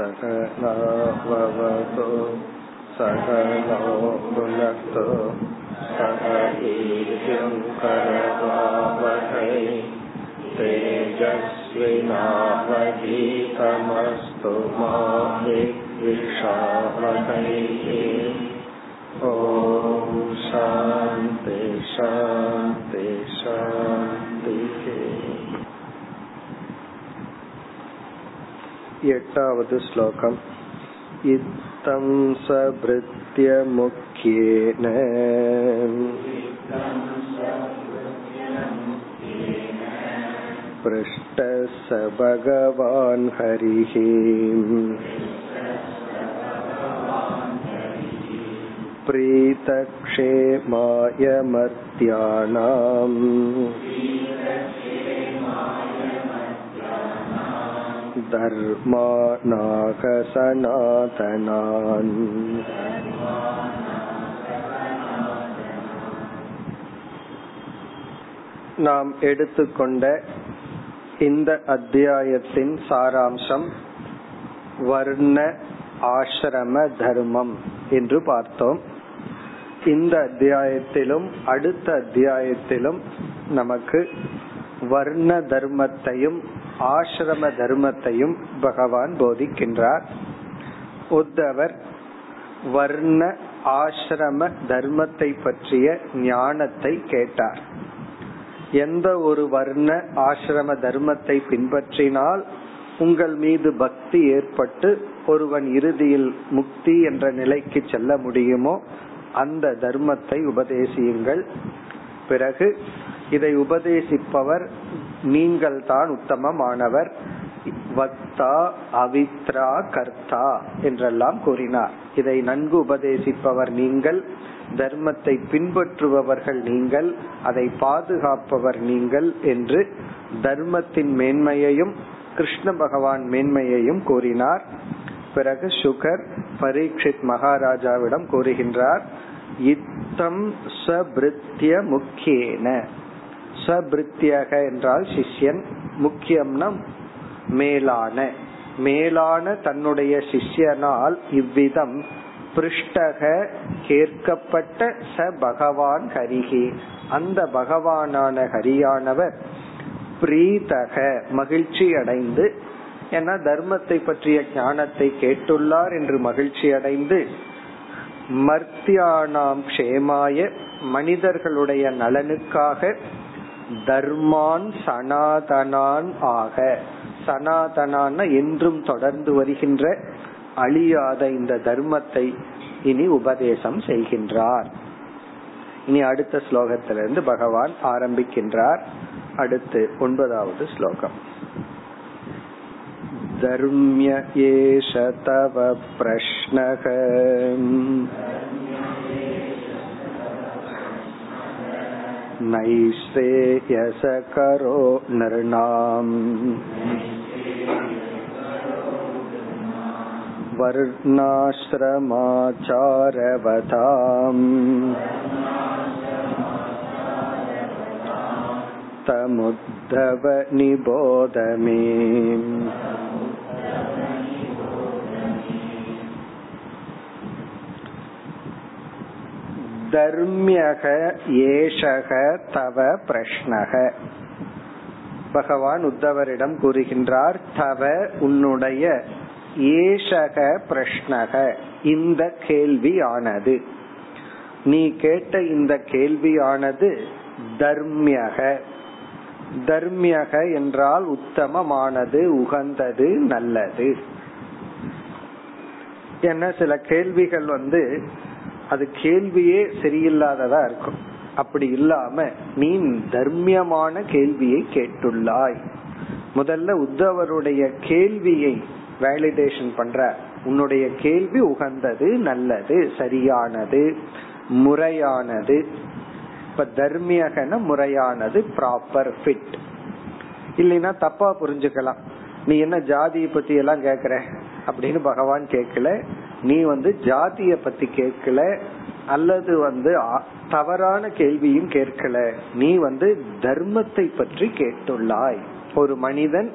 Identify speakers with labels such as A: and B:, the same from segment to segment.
A: सहनाववतु सहनो भुनक्तु सह वीर्यं करवावहै तेजस्विनावधीतमस्तु मा विद्विषावहैः ॐ शान्ति शान्ति शान्तिः एटावद् श्लोकम् इत्थं सभृत्य मुख्येन पृष्टः स भगवान् हरिः प्रीतक्षेमाय धर्मानाक सनातनान् நாம் எடுத்துக்கொண்ட இந்த அத்தியாயத்தின் சாராம்சம் வர்ண ஆசிரம தர்மம் என்று பார்த்தோம். இந்த அத்தியாயத்திலும் அடுத்த அத்தியாயத்திலும் நமக்கு வர்ண தர்மத்தையும் ஆசிரம தர்மத்தையும் பகவான் போதிக்கின்றார். உத்தவர் வர்ண ஆசிரம தர்மத்தை பற்றிய ஞானத்தை கேட்டார். எந்த ஒரு வர்ண ஆசிரம தர்மத்தை பின்பற்றினால் உங்கள் மீது பக்தி ஏற்பட்டு ஒருவன் இறுதியில் முக்தி என்ற நிலைக்கு செல்ல முடியுமோ அந்த தர்மத்தை உபதேசியுங்கள். பிறகு இதை உபதேசிப்பவர் நீங்கள் தான் உத்தமமானவர். வக்தா அவித்ரா கர்த்தா என்றெல்லாம் கூறினார். இதை நன்கு உபதேசிப்பவர் நீங்கள் தர்மத்தை பின்பற்றுபவர்கள் நீங்கள் அதை பாதுகாப்பவர் நீங்கள் என்று தர்மத்தின் மேன்மையையும் கிருஷ்ண பகவான் மேன்மையையும் கூறினார். பிறகு சுகர் பரீட்சித் மகாராஜாவிடம் கூறுகின்றார் இத்தம் சபிருத்திய முக்கியன சபிருத்தியக என்றால் சிஷ்யன் முக்கியம்னா மேலான. மேலான தன்னுடைய சிஷ்யனால் இவ்விதம் பிருஷ்டக கேட்கப்பட்ட ச பகவான் ஹரிகி அந்த பகவானான ஹரியானவர் பிரீதக மகிழ்ச்சி அடைந்து என தர்மத்தை பற்றிய ஞானத்தை கேட்டுள்ளார் என்று மகிழ்ச்சி அடைந்து மர்த்தியானாம் க்ஷேமாய மனிதர்களுடைய நலனுக்காக தர்மான் சனாதனான் ஆக சனாதனான என்றும் தொடர்ந்து வருகின்ற அழியாத இந்த தர்மத்தை இனி உபதேசம் செய்கின்றார் இனி அடுத்த ஸ்லோகத்திலிருந்து பகவான் ஆரம்பிக்கின்றார் அடுத்து ஒன்பதாவது ஸ்லோகம் धर्म्य एष तव प्रश्नः नैश्रेयसकरो नृणाम् वर्णाश्रमाचारवताम् तमुद्धव निबोध मे தர்மியக ஏஷக தவ பிரஷ்னக. பகவான் உத்தவரிடம் கூறுகின்றார் தவ உன்னுடைய ஏஷக பிரஷ்னக. இந்த கேள்வியானது. நீ கேட்ட இந்த கேள்வியானது தர்மியக. தர்மியக என்றால் உத்தமமானது உகந்தது நல்லது. என்ன சில கேள்விகள் வந்து அது கேள்வியே சரியில்லாததா இருக்கும். அப்படி இல்லாம நீ தர்மியமான கேள்வியை கேட்டுள்ளாய். முதல்ல உத்தவருடைய கேள்வியை வேலிடேஷன் பண்ற. உன்னுடைய கேள்வி உகந்தது நல்லது சரியானது முறையானது. இப்ப தர்மியகன முறையானது ப்ராப்பர் ஃபிட் இல்லைன்னா தப்பா புரிஞ்சுக்கலாம். நீ என்ன ஜாதியை பத்தி எல்லாம் கேக்குற? அப்படின்னு பகவான் கேட்கல நீ வந்து ஜாதிய பத்தி கேட்கல அல்லது வந்து தவறான கேள்வியும் கேட்கல. நீ வந்து தர்மத்தை பற்றி கேட்டுள்ளாய். ஒரு மனிதன்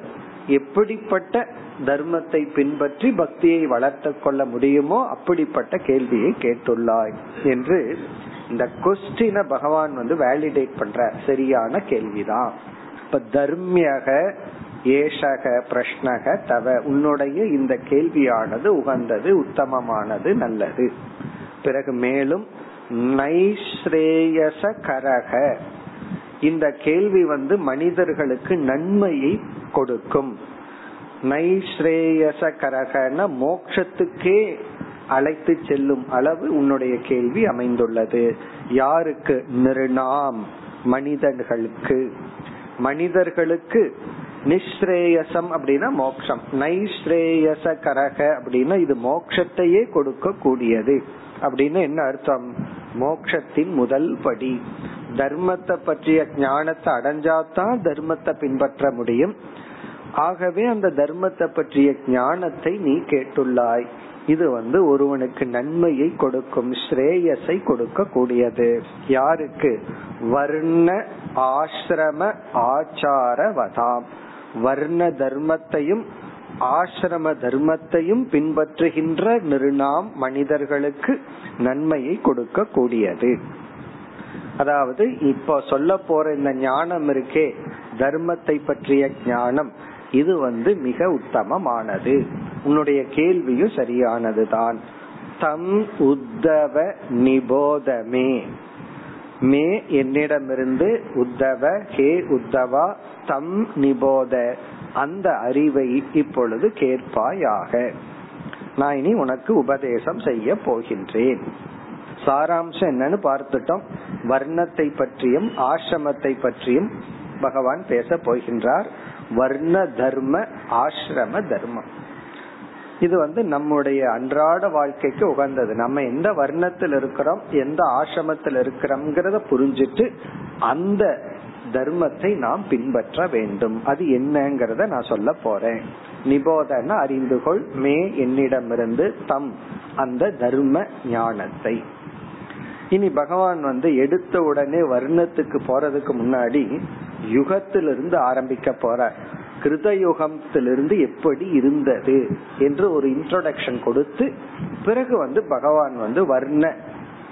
A: எப்படிப்பட்ட தர்மத்தை பின்பற்றி பக்தியை வளர்த்து கொள்ள முடியுமோ அப்படிப்பட்ட கேள்வியை கேட்டுள்ளாய் என்று இந்த கொஸ்டின பகவான் வந்து வேலிடேட் பண்ற சரியான கேள்விதான். இப்ப தர்மியக ஏஷக பிரஷ்னக தவ. உன்னுடைய இந்த கேள்வியானது உகந்தது உத்தமமானது நல்லது. பிறகு மேலும் நைஸ்ரேயச கரக. இந்த கேள்வி வந்து மனிதர்களுக்கு நன்மையை கொடுக்கும். நைஸ்ரேயச கரகன மோக்ஷத்துக்கே அழைத்து செல்லும் அளவு உன்னுடைய கேள்வி அமைந்துள்ளது. யாருக்கு? நிருணாம் மனிதர்களுக்கு. மனிதர்களுக்கு நிஸ்ரேயசம் அப்படின்னா மோக்ஷம். நைஸ்ரேயச கரக அப்படின்னா இது மோக்ஷத்தையே கொடுக்க கூடியது அப்படின்னு என்ன அர்த்தம்? மோக்ஷத்தின் முதல் படி. தர்மத்தை பற்றிய ஞானத்தை அடைஞ்சாதான் தர்மத்தை பின்பற்ற முடியும். ஆகவே அந்த தர்மத்தை பற்றிய ஞானத்தை நீ கேட்டுள்ளாய். இது வந்து ஒருவனுக்கு நன்மையை கொடுக்கும் ஸ்ரேயஸை கொடுக்க கூடியது யாருக்கு? வர்ண ஆசிரம ஆச்சாரவதாம். வர்ண தர்மத்தையும் ஆசிரம தர்மத்தையும் பின்பற்றுகின்ற நிருணாம் மனிதர்களுக்கு நன்மையை கொடுக்க கூடியது அதாவது இப்ப சொல்ல போற இந்த ஞானம் இருக்கே தர்மத்தை பற்றிய ஞானம் இது வந்து மிக உத்தமமானது. உன்னுடைய கேள்வியும் சரியானதுதான். தம் உத்தவ நிபோதமே. மே என்னிடமிருந்து உத்தவ ஹே உத்தவா தம் நிபோத. அந்த அறிவை இப்பொழுது கேட்பாயாக. நான் இனி உனக்கு உபதேசம் செய்ய போகின்றேன். சாராம்சம் என்னன்னு பார்த்துட்டோம். வர்ணத்தை பற்றியும் ஆசிரமத்தை பற்றியும் பகவான் பேச போகின்றார். வர்ண தர்ம ஆசிரம தர்மம். இது வந்து நம்முடைய அன்றாட வாழ்க்கைக்கு உகந்தது. நம்ம எந்த வர்ணத்தில் இருக்கிறோம் எந்த ஆசிரமத்தில் இருக்கிறோம்ங்கிறத புரிஞ்சிட்டு அந்த தர்மத்தை நாம் பின்பற்ற வேண்டும். அது என்னங்கிறத நான் சொல்ல போறேன். நிபோதன அறிந்துகொள் மே என்னிடமிருந்து தம் அந்த தர்ம ஞானத்தை. இனி பகவான் வந்து எடுத்த உடனே வர்ணத்துக்கு போறதுக்கு முன்னாடி யுகத்திலிருந்து ஆரம்பிக்க போற கிருதயுகத்திலிருந்து எப்படி இருந்தது என்று ஒரு இன்ட்ரோடக்ஷன் கொடுத்து பிறகு வந்து பகவான் வந்து வர்ண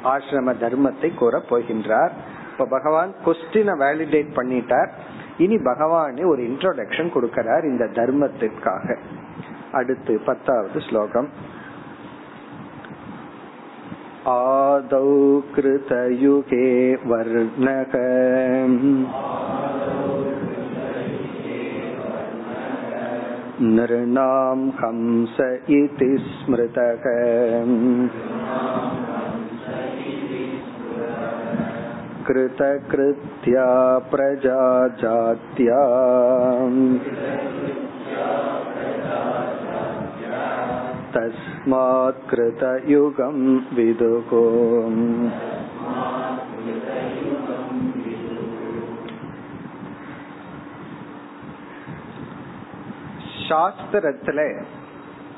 A: ஆசிரம தர்மத்தை கூற போகின்றார் இப்ப பகவான் கொஸ்டினை வேலிடேட் பண்ணிட்டார் இனி பகவானே ஒரு இன்ட்ரோடக்ஷன் கொடுக்கிறார் இந்த தர்மத்திற்காக அடுத்து பத்தாவது ஸ்லோகம் आदौ कृतयुगे वर्णक नृणां हंस इति स्मृतः। कृतकृत्या प्रजा जात्या। तस्मात् कृतयुगं विदुः। சாஸ்திரத்துல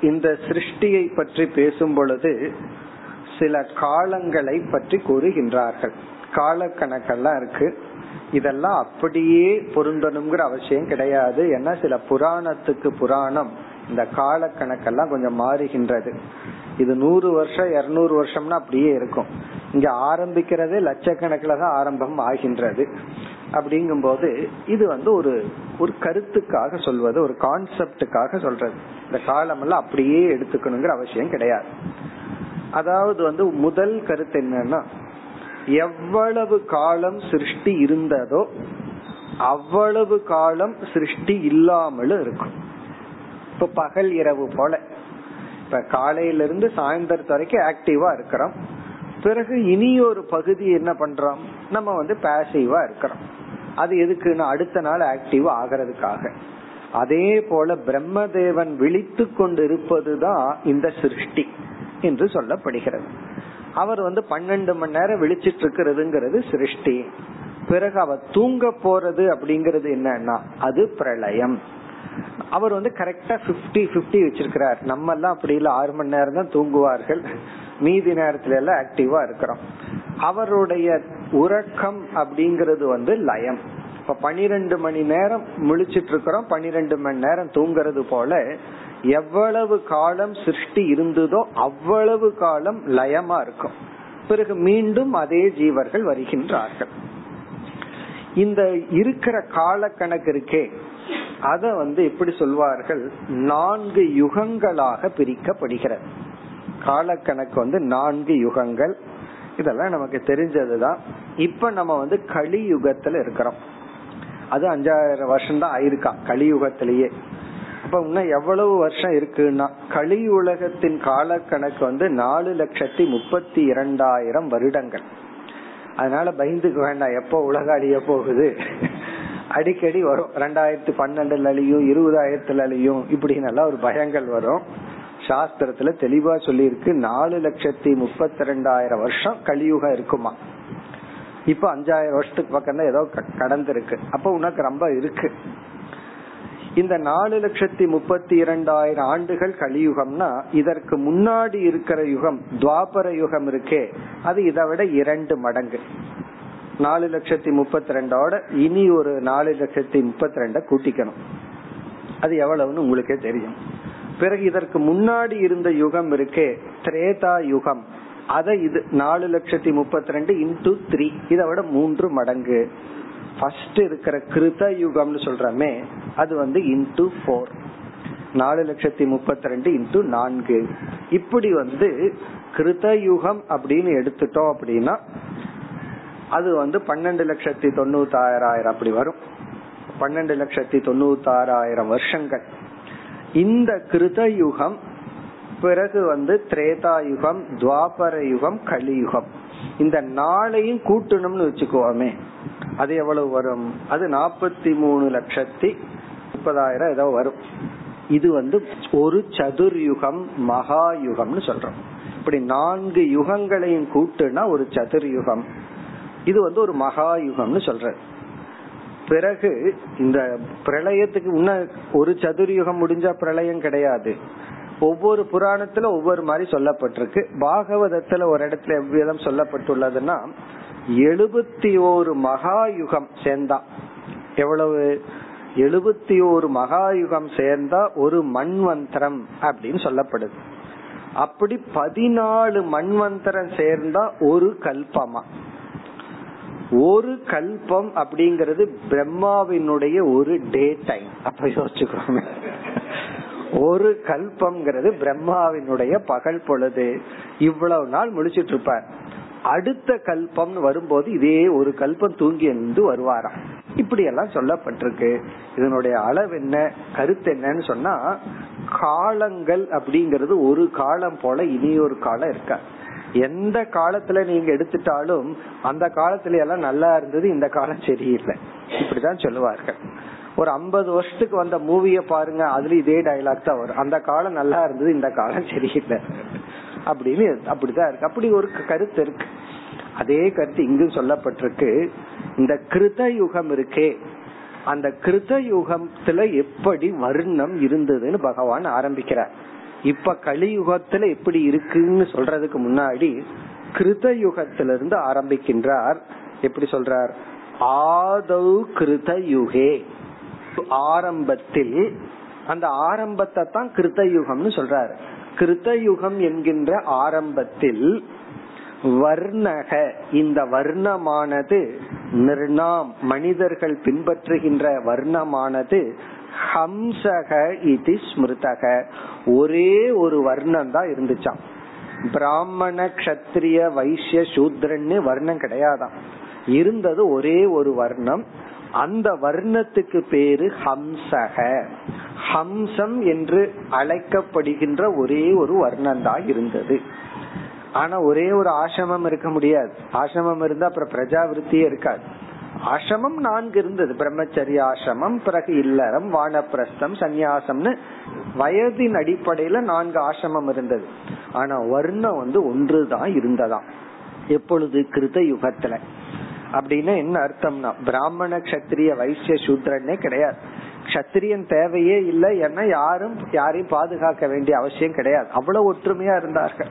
A: இந்த சிருஷ்டியை பற்றி பேசும் பொழுது சில காலங்களை பற்றி கூறுகின்றார்கள். காலக்கணக்கெல்லாம் இருக்கு. இதெல்லாம் அப்படியே பொருந்தணுங்கிற அவசியம் கிடையாது. ஏன்னா சில புராணத்துக்கு புராணம் இந்த காலக்கணக்கெல்லாம் கொஞ்சம் மாறுகின்றது. இது நூறு வருஷம் இருநூறு வருஷம்னா அப்படியே இருக்கும். இங்க ஆரம்பிக்கிறதே லட்சக்கணக்கில் தான் ஆரம்பம் ஆகின்றது. அப்படிங்கும் போது இது வந்து ஒரு ஒரு கருத்துக்காக சொல்வது ஒரு கான்செப்டுக்காக சொல்றது. இந்த காலம் எல்லாம் அப்படியே எடுத்துக்கணுங்கிற அவசியம் கிடையாது. அதாவது வந்து முதல் கருத்து என்னன்னா எவ்வளவு காலம் சிருஷ்டி இருந்ததோ அவ்வளவு காலம் சிருஷ்டி இல்லாமலும் இருக்கும். இப்ப பகல் இரவு போல. இப்ப காலையில இருந்து சாயந்தரத்து வரைக்கும் ஆக்டிவா இருக்கிறோம். பிறகு இனி ஒரு பகுதி என்ன பண்றோம்? நம்ம வந்து பேசிவா இருக்கிறோம். அது எதுக்குன்னா அடுத்த நாள் ஆக்டிவ் ஆகிறதுக்காக. அதே போல பிரம்மதேவன் விழித்து கொண்டு இருப்பதுதான் இந்த சிருஷ்டி என்று சொல்லப்படுகிறது. அவர் வந்து பன்னெண்டு மணி நேரம் விழிச்சிட்டு இருக்கிறதுங்கிறது சிருஷ்டி. பிறகு அவர் தூங்க போறது அப்படிங்கறது என்னன்னா அது பிரளயம். அவர் வந்து கரெக்டா பிப்டி பிப்டி வச்சிருக்கிறார். நம்ம எல்லாம் அப்படி இல்ல. ஆறு மணி நேரம் தான் தூங்குவார்கள். மீதி நேரத்துல எல்லாம் ஆக்டிவா இருக்கிறோம். அவருடைய உறக்கம் அப்படிங்கறது வந்து லயம். இப்ப பனிரெண்டு மணி நேரம் முழிச்சிட்டு இருக்கிறோம். பனிரெண்டு மணி நேரம் தூங்குறது போல எவ்வளவு காலம் சிருஷ்டி இருந்ததோ அவ்வளவு காலம் லயமா இருக்கும். பிறகு மீண்டும் அதே ஜீவர்கள் வருகின்றார்கள். இந்த இருக்கிற கால கணக்கு இருக்கே. அத வந்து எப்படி சொல்வார்கள்? நான்கு யுகங்களாக பிரிக்கப்படுகிறது. காலக்கணக்கு வந்து நான்கு யுகங்கள். இதெல்லாம் நமக்கு தெரிஞ்சதுதான். இப்ப நம்ம வந்து கலியுகத்துல இருக்கிறோம். அது அஞ்சாயிரம் வருஷம் தான் ஆயிருக்கா கலியுகத்திலேயே. அப்ப இன்னும் எவ்வளவு வருஷம் இருக்குன்னா கலி உலகத்தின் காலக்கணக்கு வந்து நாலு லட்சத்தி முப்பத்தி இரண்டாயிரம் வருடங்கள். அதனால பயந்துக்கு வேண்டாம் எப்போ உலக அழிய போகுது? அடிக்கடி வரும். ரெண்டாயிரத்தி பன்னெண்டுல அழியும் இருபதாயிரத்துல அழியும் இப்படின்னு எல்லாம் ஒரு பயங்கள் வரும். சாஸ்திரத்துல தெளிவா சொல்லியிருக்கு. நாலு லட்சத்தி முப்பத்தி ரெண்டாயிரம் வருஷம் கலியுகம் இருக்குமா? இப்ப அஞ்சாயிரம் வருஷத்துக்கு பக்கம் தான் ஏதோ கடந்திருக்கு. அப்ப உனக்கு ரொம்ப இருக்கு. இந்த நாலு லட்சத்தி முப்பத்தி இரண்டாயிரம் ஆண்டுகள் கலியுகம்னா இதற்கு முன்னாடி இருக்கிற யுகம் துவாபர யுகம் இருக்கே. அது இதை விட இரண்டு மடங்கு. நாலு லட்சத்தி முப்பத்தி ரெண்டோட இனி ஒரு நாலு லட்சத்தி முப்பத்தி ரெண்ட கூட்டிக்கணும். அது எவ்வளவுன்னு உங்களுக்கே தெரியும். பிறகு இதற்கு முன்னாடி இருந்த யுகம் இருக்கே திரேதா யுகம். அதை இது நாலு லட்சத்தி முப்பத்தி ரெண்டு இன்டூ த்ரீ இதை விட மூன்று மடங்கு. ஃபர்ஸ்ட் இருக்கிற கிருத யுகம்னு சொல்றமே அது வந்து இன்டூ போர் நாலு லட்சத்தி முப்பத்தி ரெண்டு இன்டூ நான்கு. இப்படி வந்து கிருத யுகம் அப்படின்னு எடுத்துட்டோம் அப்படின்னா அது வந்து பன்னெண்டு லட்சத்தி தொண்ணூத்தி ஆறாயிரம் அப்படி வரும். பன்னெண்டு லட்சத்தி தொண்ணூத்தி ஆறாயிரம் வருஷங்கள். இந்த கிருத யுகம் பிறகு வந்து திரேதா யுகம் துவாபர யுகம் கலியுகம் இந்த நாளையும் கூட்டணும்னு வச்சுக்கோமே. அது எவ்வளவு வரும்? அது நாற்பத்தி மூணு லட்சத்தி முப்பதாயிரம் ஏதோ வரும். இது வந்து ஒரு சதுர்யுகம் மகா யுகம்னு சொல்றோம். இப்படி நான்கு யுகங்களையும் கூட்டுனா ஒரு சதுர்யுகம். இது வந்து ஒரு மகா யுகம்னு சொல்ற பிறகு இந்த பிரளயத்துக்கு முன்ன ஒரு சதுர்யுகம் முடிஞ்சா பிரளயம் கிடையாது. ஒவ்வொரு புராணத்துல ஒவ்வொரு மாதிரி சொல்லப்பட்டிருக்கு. பாகவதத்துல ஒரு இடத்துல எவ்விதம் சொல்லப்பட்டுள்ளதுன்னா எழுபத்தி ஓரு மகா யுகம் சேர்ந்தா. எவ்வளவு? எழுபத்தி ஓரு மகா யுகம் சேர்ந்தா ஒரு மண்வந்திரம் அப்படின்னு சொல்லப்படுது. அப்படி பதினாலு மண்வந்திரம் சேர்ந்தா ஒரு கல்பமா. ஒரு கல்பம் அப்படிங்கறது பிரம்மாவினுடைய ஒரு டே டைம். அப்ப யோசிச்சுக்கோங்க. ஒரு கல்பம்ங்கிறது பிரம்மாவினுடைய பகல் பொழுது. இவ்வளவு நாள் முடிச்சிட்டு இருப்பார். அடுத்த கல்பம்னு வரும்போது இதே ஒரு கல்பம் தூங்கி இருந்து வருவாராம். இப்படி எல்லாம் சொல்லப்பட்டிருக்கு. இதனுடைய அளவு என்ன கருத்து என்னன்னு சொன்னா காலங்கள் அப்படிங்கறது ஒரு காலம் போல இனி ஒரு காலம் இருக்காது. எந்த காலத்துல நீங்க எடுத்துட்டாலும் அந்த காலத்துல எல்லாம் நல்லா இருந்தது இந்த காலம் சரியில்லை. இப்படிதான் சொல்லுவார்கள். ஒரு ஐம்பது வருஷத்துக்கு வந்த மூவிய பாருங்க அதுல இதே டைலாக் தான் வரும். அந்த காலம் நல்லா இருந்தது இந்த காலம் சரியில்லை. அப்படின்னு அப்படிதான் இருக்கு. அப்படி ஒரு கருத்து இருக்கு. அதே கருத்து இங்கும் சொல்லப்பட்டிருக்கு. இந்த கிருத யுகம் இருக்கே. அந்த கிருத யுகத்துல எப்படி வர்ணம் இருந்ததுன்னு பகவான் ஆரம்பிக்கிறார். இப்ப கலியுகத்துல எப்படி இருக்குன்னு சொல்றதுக்கு முன்னாடி கிருத யுகத்திலிருந்து ஆரம்பிக்கின்றார். எப்படி சொல்றார்? ஆதௌ கிருத யுகே ஆரம்பத்தில் அந்த ஆரம்பத்தை தான் கிருத்த யுகம்னு சொல்றாரு. கிருத்த யுகம் என்கின்ற ஆரம்பத்தில் வர்ணக இந்த வர்ணமானது நிர்ணாம் மனிதர்கள் பின்பற்றுகின்ற வர்ணமானது ஹம்சக இது ஸ்மிருதக. ஒரே ஒரு வர்ணம் தான் இருந்துச்சாம். பிராமண கஷத்திரிய வைசிய சூத்ரன்னு வர்ணம் கிடையாதான் இருந்தது ஒரே ஒரு வர்ணம். அந்த வர்ணத்துக்கு பேரு ஹம்சக. ஹம்சம் என்று அழைக்கப்படுகின்ற ஒரே ஒரு வர்ணம் தான் இருந்தது. ஆனா ஒரே ஒரு ஆசிரமம் இருக்க முடியாது. ஆசிரமம் இருந்தா அப்புறம் பிரஜாவிருத்தியே இருக்காது. ஆசிரமம் நான்கு இருந்தது. பிரம்மச்சரிய ஆசிரமம் பிறகு இல்லறம் வானப்பிரஸ்தம் சந்நியாசம்னு வயதின் அடிப்படையில நான்கு ஆசிரமம் இருந்தது. ஆனா வர்ணம் வந்து ஒன்றுதான் இருந்ததாம். எப்பொழுது? கிருத யுகத்துல. அப்படின்னா என்ன அர்த்தம்னா பிராமண கஷத்திரிய வைசிய சூத்ரன்னே கிடையாது. கஷத்திரியன் தேவையே இல்லை ஏன்னா யாரும் யாரையும் பாதுகாக்க வேண்டிய அவசியம் கிடையாது. அவ்வளவு ஒற்றுமையா இருந்தார்கள்.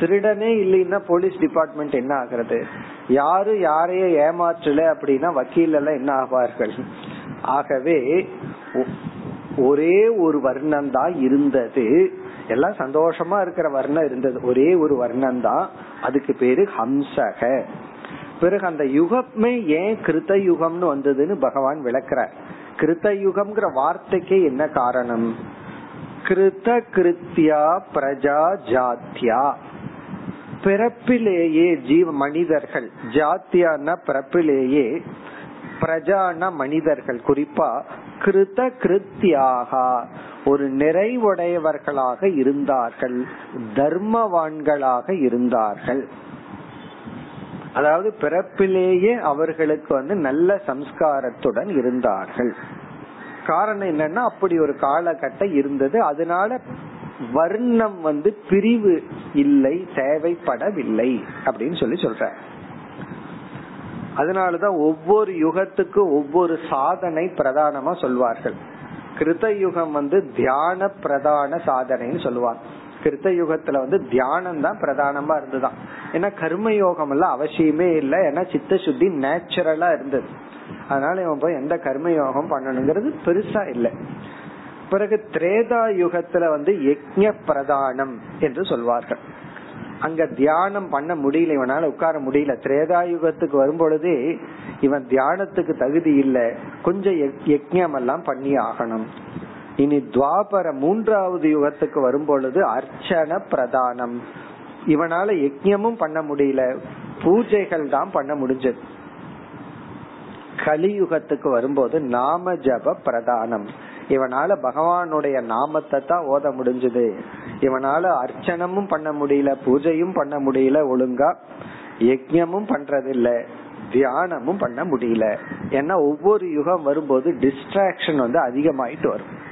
A: திருடனே இல்லைன்னா போலீஸ் டிபார்ட்மெண்ட் என்ன ஆகுறது? யாரு யாரையும் ஏமாற்றல அப்படின்னா வக்கீல் எல்லாம் என்ன ஆவார்கள்? ஆகவே ஒரே ஒரு வர்ணம் தான் இருந்தது. எல்லாம் சந்தோஷமா இருக்கிற வர்ணம் இருந்தது. ஒரே ஒரு வர்ணம் தான். அதுக்கு பேரு ஹம்சக. பிறகு அந்த யுகமே ஏன் கிருத்த யுகம்னு வந்ததுன்னு பகவான் விளக்குற கிருதயுகம்ங்கிற வார்த்தைக்கு என்ன காரணம்? கிருத கிருத்தியா பிரஜா ஜாத்தியா பிறப்பிலேயே ஜீவ மனிதர்கள் ஜாத்தியான பிறப்பிலேயே பிரஜான மனிதர்கள். குறிப்பா கிருத கிருத்தியாக ஒரு நிறைவுடையவர்களாக இருந்தார்கள் தர்மவான்களாக இருந்தார்கள். அதாவது பிறப்பிலேயே அவர்களுக்கு வந்து நல்ல சம்ஸ்காரத்துடன் இருந்தார்கள். காரணம் என்னன்னா அப்படி ஒரு காலகட்டம் இருந்தது. அதனால வர்ணம் வந்து பிரிவு இல்லை தேவைப்படவில்லை அப்படின்னு சொல்லி சொல்ற. அதனாலதான் ஒவ்வொரு யுகத்துக்கும் ஒவ்வொரு சாதனை பிரதானமா சொல்வார்கள். கிருத யுகம் வந்து தியான பிரதான சாதனைன்னு சொல்லுவாங்க. கிருத்த யுகத்துல வந்து தியானம் தான் பிரதானமா இருந்துதான். ஏன்னா கர்ம யோகம் எல்லாம் அவசியமே இல்லை. ஏன்னா சித்த சுத்தி நேச்சுரலா இருந்தது. அதனால இவன் போய் எந்த கர்ம யோகம் பண்ணணுங்கிறது பெருசா இல்லை. பிறகு திரேதா யுகத்துல வந்து யஜ்ய பிரதானம் என்று சொல்வார்கள். அங்க தியானம் பண்ண முடியல இவனால உட்கார முடியல. திரேதா யுகத்துக்கு வரும்பொழுதே இவன் தியானத்துக்கு தகுதி இல்லை. கொஞ்சம் யஜ்யம் எல்லாம் பண்ணி ஆகணும். இனி துவாபர மூன்றாவது யுகத்துக்கு வரும் பொழுது அர்ச்சன பிரதானம். இவனால யஜ்யமும் பண்ண முடியல. பூஜைகள் தான் பண்ண முடிஞ்சது. கலியுகத்துக்கு வரும்போது நாம ஜப பிரதானம். இவனால பகவானுடைய நாமத்தை தான் ஓத முடிஞ்சது. இவனால அர்ச்சனமும் பண்ண முடியல பூஜையும் பண்ண முடியல ஒழுங்கா. யஜ்யமும் பண்றதில்ல தியானமும் பண்ண முடியல. ஏன்னா ஒவ்வொரு யுகம் வரும்போது டிஸ்ட்ராக்ஷன் வந்து அதிகமாயிட்டு வரும்.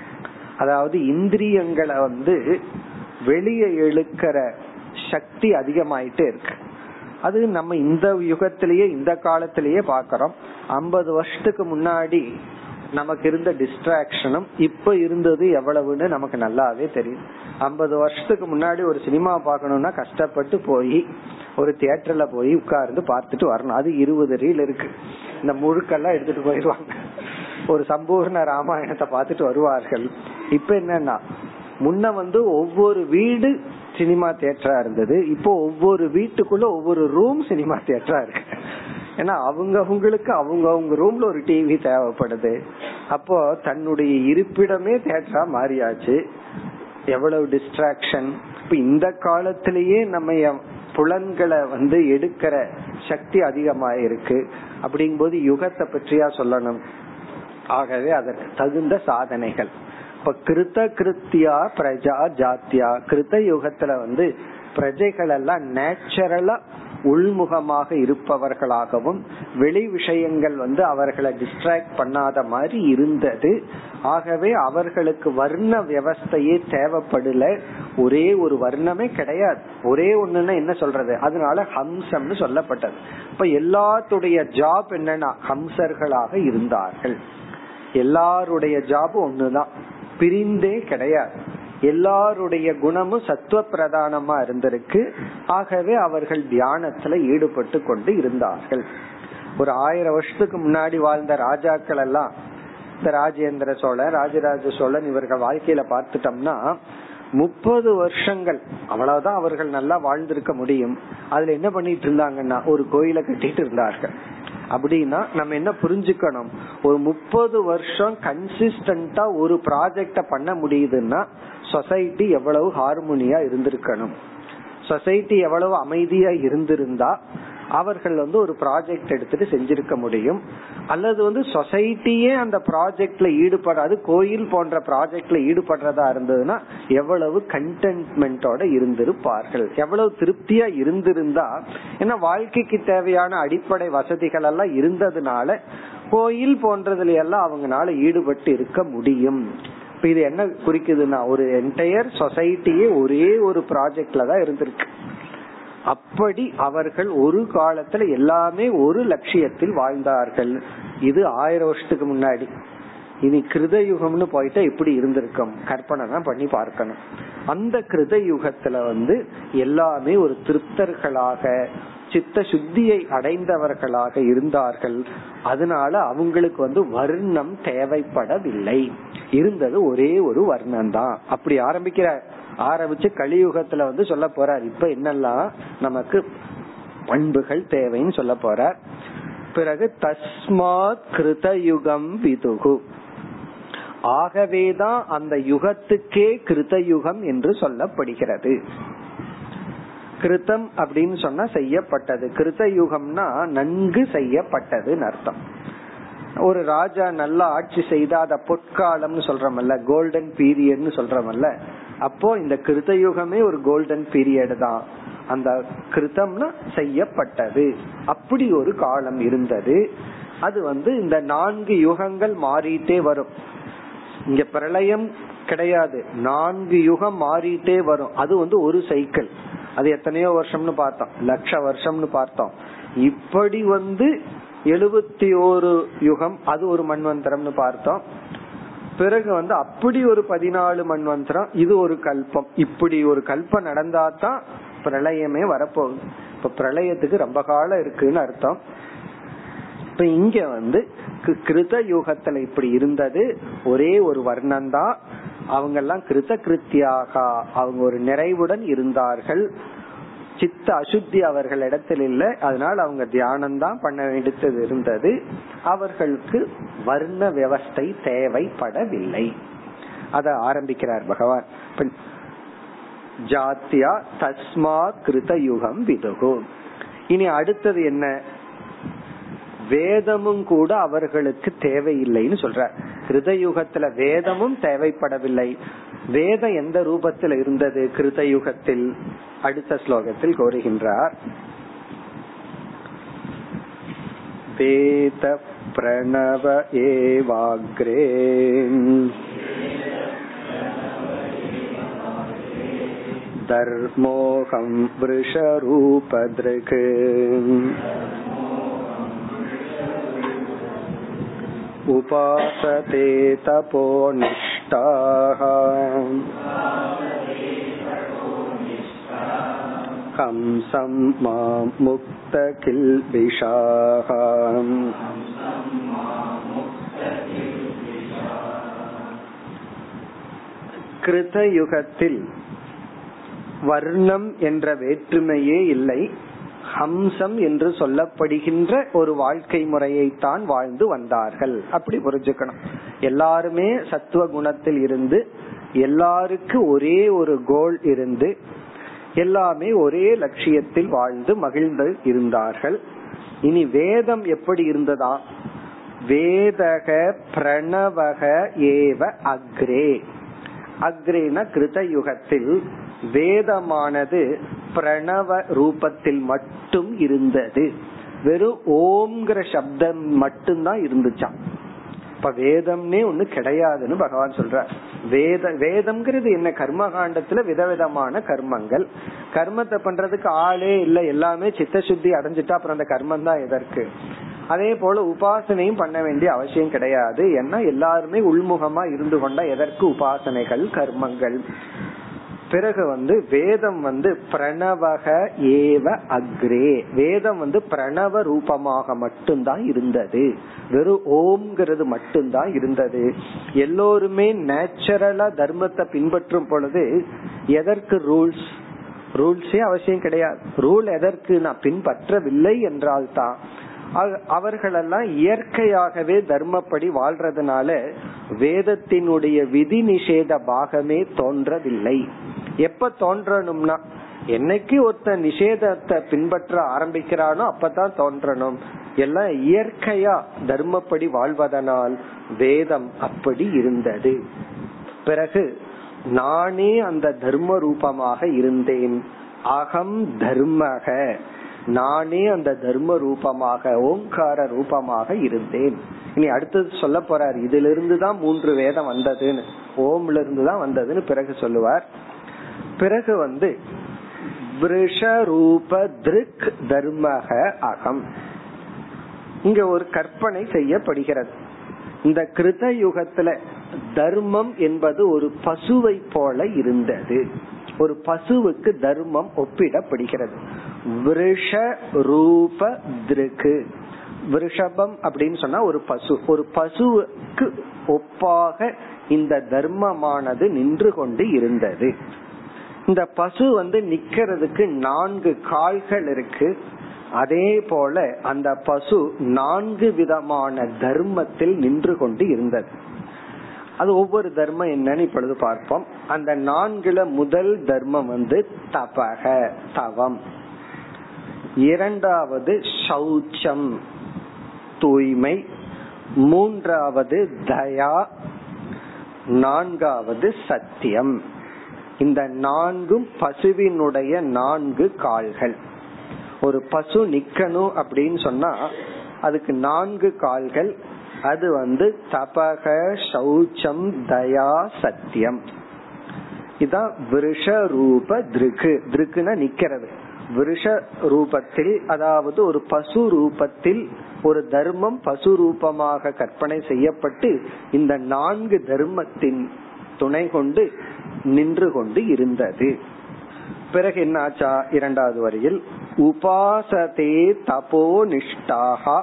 A: அதாவது இந்திரியங்களை வந்து வெளியே இழுக்கிற சக்தி அதிகமாயிட்டே இருக்கு. அது நம்ம இந்த யுகத்திலேயே இந்த காலத்திலேயே பாக்கிறோம் ஐம்பது வருஷத்துக்கு முன்னாடி நமக்கு இருந்த டிஸ்ட்ராக்ஷனும் இப்ப இருந்தது எவ்வளவுன்னு நமக்கு நல்லாவே தெரியும். ஐம்பது வருஷத்துக்கு முன்னாடி ஒரு சினிமா பார்க்கணும்னா கஷ்டப்பட்டு போய் ஒரு தியேட்டர்ல போய் உட்கார்ந்து பார்த்துட்டு வரணும். அது இருபது ரீல் இருக்கு. இந்த முழுக்கெல்லாம் எடுத்துட்டு போயிடுவாங்க. ஒரு சம்பூர்ண ராமாயணத்தை பார்த்துட்டு வருவார்கள். இப்ப என்னன்னா முன்ன வந்து ஒவ்வொரு வீடு சினிமா தியேட்டரா இருந்தது. இப்போ ஒவ்வொரு வீட்டுக்குள்ள ஒவ்வொரு ரூம் சினிமா தியேட்டரா இருக்கு. ஏன்னா அவங்கவுங்களுக்கு அவங்க அவங்க ரூம்ல ஒரு டிவி தேவைப்படுது. அப்போ தன்னுடைய இருப்பிடமே தியேட்டரா மாறியாச்சு. எவ்வளவு டிஸ்ட்ராக்ஷன் இப்ப இந்த காலத்திலேயே நம்ம புலன்களை வந்து எடுக்கிற சக்தி அதிகமாயிருக்கு. அப்படிங்கும் அப்படிங்கும்போது யுகத்தை பற்றியா சொல்லணும். ஆகவே அதற்கு தகுந்த சாதனைகள். இப்ப கிருத்த கிருத்தியா பிரஜா ஜாத்தியா. கிருத்த யுகத்துல வந்து பிரஜைகள் எல்லாம் நேச்சுரலா உள்முகமாக இருப்பவர்களாகவும் வெளி விஷயங்கள் வந்து அவர்களை டிஸ்ட்ராக்ட் பண்ணாத மாதிரி இருந்தது. ஆகவே அவர்களுக்கு வர்ண வியவஸ்தையே தேவைப்படல. ஒரே ஒரு வர்ணமே கிடையாது. ஒரே ஒண்ணுன்னா என்ன சொல்றது? அதனால ஹம்சம்னு சொல்லப்பட்டது. இப்ப எல்லாத்துடைய ஜாப் என்னன்னா ஹம்சர்களாக இருந்தார்கள். எல்லாருடைய ஜாபும் ஒண்ணுதான். பிரிந்தே கிடையாது. எல்லாருடைய குணமும் சத்துவ பிரதானமா இருந்திருக்கு. ஆகவே அவர்கள் தியானத்துல ஈடுபட்டு கொண்டு இருந்தார்கள். ஒரு ஆயிரம் வருஷத்துக்கு முன்னாடி வாழ்ந்த ராஜாக்கள் எல்லாம் இந்த ராஜேந்திர சோழன் ராஜராஜ சோழன் இவர்கள் வாழ்க்கையில பார்த்துட்டோம்னா முப்பது வருஷங்கள் அவ்வளவுதான் அவர்கள் நல்லா வாழ்ந்திருக்க முடியும். அதுல என்ன பண்ணிட்டு இருந்தாங்கன்னா ஒரு கோயிலை கட்டிட்டு இருந்தார்கள். அப்படின்னா நம்ம என்ன புரிஞ்சுக்கணும்? ஒரு முப்பது வருஷம் கன்சிஸ்டன்டா ஒரு ப்ராஜெக்ட பண்ண முடியுதுன்னா சொசைட்டி எவ்வளவு ஹார்மோனியா இருந்திருக்கணும். சொசைட்டி எவ்வளவு அமைதியா இருந்திருந்தா அவர்கள் வந்து ஒரு ப்ராஜெக்ட் எடுத்துட்டு செஞ்சிருக்க முடியும். அல்லது வந்து சொசைட்டியே அந்த ப்ராஜெக்ட்ல ஈடுபடாது கோயில் போன்ற ப்ராஜெக்ட்ல ஈடுபடுறதா இருந்ததுன்னா எவ்வளவு கண்டென்ட்மெண்டோட இருந்திருப்பார்கள். எவ்வளவு திருப்தியா இருந்திருந்தா ஏன்னா வாழ்க்கைக்கு தேவையான அடிப்படை வசதிகள் எல்லாம் இருந்ததுனால கோயில் போன்றதுல எல்லாம் அவங்கனால ஈடுபட்டு இருக்க முடியும். இப்ப இது என்ன குறிக்குதுன்னா ஒரு என்டையர் சொசைட்டியே ஒரே ஒரு ப்ராஜெக்ட்ல தான் இருந்திருக்கு. அப்படி அவர்கள் ஒரு காலத்துல எல்லாமே ஒரு லட்சியத்தில் வாழ்ந்தார்கள். இது ஆயிரம் வருஷத்துக்கு முன்னாடி. இனி கிருத யுகம்னு போயிட்டா எப்படி இருந்திருக்கும். கற்பனை தான் பண்ணி பார்க்கணும். அந்த கிருத யுகத்துல வந்து எல்லாமே ஒரு திருப்தர்களாக சித்த சுத்தியை அடைந்தவர்களாக இருந்தார்கள். அதனால அவங்களுக்கு வந்து வர்ணம் தேவைப்படவில்லை. இருந்தது ஒரே ஒரு வர்ணம் தான் அப்படி ஆரம்பிக்கிற ஆரம்பிச்சு கலியுகத்துல வந்து சொல்ல போறார். இப்ப என்னெல்லாம் நமக்கு பண்புகள் தேவைன்னு சொல்ல போறார். பிறகு தஸ்மாத் கிருதயுகம் விதுகு. ஆகவேதான் அந்த யுகத்துக்கே கிருதயுகம் என்று சொல்லப்படுகிறது. கிருத்தம் அப்படின்னு சொன்னா செய்யப்பட்டது. கிருத்த யுகம்னா நன்கு செய்யப்பட்டதுன்னு அர்த்தம். ஒரு ராஜா நல்லா ஆட்சி செய்த அத பொற்காலம்னு சொல்றமல்ல கோல்டன் பீரியட்னு சொல்றமல்ல அப்போ இந்த கிருத்த யுகமே ஒரு கோல்டன் பீரியட் தான். அந்த கிருத்தம்னா செய்யப்பட்டது. அப்படி ஒரு காலம் இருந்தது. அது வந்து இந்த நான்கு யுகங்கள் மாறிட்டே வரும். இங்க பிரளயம் கிடையாது. நான்கு யுகம் மாறிட்டே வரும். அது வந்து ஒரு சைக்கிள் அது எத்தனையோ வருஷம்னு பார்த்தோம். லட்ச வருஷம்னு பார்த்தோம். இப்படி வந்து எழுபத்தி ஒரு யுகம் அது ஒரு மண்வந்தரம்னு பார்த்தோம். பிறகு வந்து அப்படி ஒரு பதினாலு மண்வந்தரம் இது ஒரு கல்பம். இப்படி ஒரு கல்பம் நடந்தா தான் பிரளயமே வரப்போகுது. இப்ப பிரளயத்துக்கு ரொம்ப காலம் இருக்குன்னு அர்த்தம். இப்ப இங்க வந்து கிருத யுகத்துல இப்படி இருந்தது. ஒரே ஒரு வர்ணம் தான் அவங்க எல்லாம் கிருத கிருத்தியாக அவங்க ஒரு நிறைவுடன் இருந்தார்கள். சித்த அசுத்தி அவர்கள் இடத்தில் இல்லை. அதனால அவங்க தியானம் தான் பண்ண வேண்டியது இருந்தது. அவர்களுக்கு வர்ண விவஸ்தை தேவைப்படவில்லை. அத ஆரம்பிக்கிறார் பகவான். ஜாத்தியா தஸ்மா கிருத யுகம் விதுகு. இனி அடுத்தது என்ன? வேதமும் கூட அவர்களுக்கு தேவையில்லைன்னு சொல்ற கிருதயுகத்துல வேதமும் தேவைப்படவில்லை வேதம் எந்த ரூபத்தில் இருந்தது கிருதயுகத்தில் அடுத்த ஸ்லோகத்தில் கோருகின்றார் வேத பிரணவ ஏவாக்ரே धर्मोऽहं वृषरूपदृक् उपासते तपोनिष्ठाः हंसं मां मुक्तकिल्बिषाः கிருதயுகத்தில் வர்ணம் என்ற வேற்றுமையே இல்லை ஹம்சம் என்று சொல்லப்படுகின்ற ஒரு வாழ்க்கை முறையை தான் வாழ்ந்து வந்தார்கள். அப்படி புரிஞ்சுக்கணும். எல்லாருமே சத்துவ குணத்தில் இருந்து எல்லாருக்கும் ஒரே ஒரு கோல் இருந்து எல்லாமே ஒரே லட்சியத்தில் வாழ்ந்து மகிழ்ந்து இருந்தார்கள். இனி வேதம் எப்படி இருந்ததா? வேதக பிரணவக ஏவ அக்ரே. அக்ரேன கிருத யுகத்தில் வேதமானது பிரணவ ரூபத்தில் மட்டும் இருந்தது. வெறும் ஓம்ங்கிற சப்தம் மட்டும்தான் இருந்துச்சான் இப்ப வேதம்னே ஒண்ணு கிடையாதுன்னு பகவான் சொல்ற வேத வேதம்ங்கிறது என்ன? கர்ம காண்டத்துல விதவிதமான கர்மங்கள். கர்மத்தை பண்றதுக்கு ஆளே இல்ல. எல்லாமே சித்த சுத்தி அடைஞ்சிட்டா அப்புறம் அந்த கர்மம் தான் எதற்கு? அதே போல உபாசனையும் பண்ண வேண்டிய அவசியம் கிடையாது. ஏன்னா எல்லாருமே உள்முகமா இருந்து கொண்டா எதற்கு உபாசனைகள்? கர்மங்கள். பிறகு வந்து வேதம் வந்து பிரணவக ஏவ அக்ரே. வேதம் வந்து பிரணவ ரூபமாக மட்டும்தான் இருந்தது. வெறும் ஓம்ங்கிறது மட்டும்தான் இருந்தது. எல்லோருமே நேச்சுரலா தர்மத்தை பின்பற்றும் பொழுது எதற்கு ரூல்ஸ்? ரூல்ஸே அவசியம் கிடையாது. ரூல் எதற்கு நான் பின்பற்றவில்லை என்றால் தான் அவர்களெல்லாம் இயற்கையாகவே தர்மப்படி வாழ்றதுனால வேதத்தினுடைய விதி நிஷேத பாகமே தோன்றவில்லை. எப்ப தோன்றணும்னா என்னைக்கு ஒருத்த நிஷேதத்தை பின்பற்ற ஆரம்பிக்கிறானோ அப்பதான் தோன்றணும். எல்லாம் இயற்கையா தர்மப்படி வாழ்வதனால் வேதம் அப்படி இருந்தது. பிறகு நானே அந்த தர்ம ரூபமாக இருந்தேன். அகம் தர்மக. நானே அந்த தர்ம ரூபமாக ஓங்கார ரூபமாக இருந்தேன். இனி அடுத்தது சொல்ல போறார் இதிலிருந்து தான் மூன்று வேதம் வந்ததுன்னு. ஓம்ல இருந்து தான் வந்ததுன்னு பிறகு சொல்லுவார். பிறகு வந்து திருக் தர்மக அகம். இங்க ஒரு கற்பனை செய்யப்படுகிறது. இந்த கிருத யுகத்துல தர்மம் என்பது ஒரு பசுவை போல இருந்தது. ஒரு பசுவுக்கு தர்மம் ஒப்பிடப்படுகிறது. விருஷ ரூப திருக்கு விருஷபம் அப்படின்னு சொன்னா ஒரு பசு. ஒரு பசுவுக்கு ஒப்பாக இந்த தர்மமானது நின்று கொண்டு இருந்தது. இந்த பசு வந்து நிக்கிறதுக்கு நான்கு கால்கள் இருக்கு. அதே போல அந்த பசு நான்கு விதமான தர்மத்தில் நின்று கொண்டு இருந்தது. அது ஒவ்வொரு தர்மம் என்னன்னு இப்பொழுது பார்ப்போம். அந்த நான்குல முதல் தர்மம் வந்து தபக தவம். இரண்டாவது சௌச்சம் தூய்மை. மூன்றாவது தயா நான்காவது சத்தியம். இந்த நான்கும் பசுவினுடைய நான்கு கால்கள். ஒரு பசு நிக்கணும் அப்படின்னு சொன்னா அதுக்கு நான்கு கால்கள். அது வந்து தபக சௌச்சம் தயா சத்தியம். இதான் விருஷ ரூப திருக்கு திருக்குன்னா நிக்கிறது. விருஷ ரூபத்தில் அதாவது ஒரு பசு ரூபத்தில் ஒரு தர்மம் பசு ரூபமாக கற்பனை செய்யப்பட்டு இந்த நான்கு தர்மத்தின் துணை கொண்டு நின்று கொண்டு இருந்தது. பிறகு என்ன ஆச்சா இரண்டாவது வரியில் உபாசதே தபோ நிஷ்டாகா.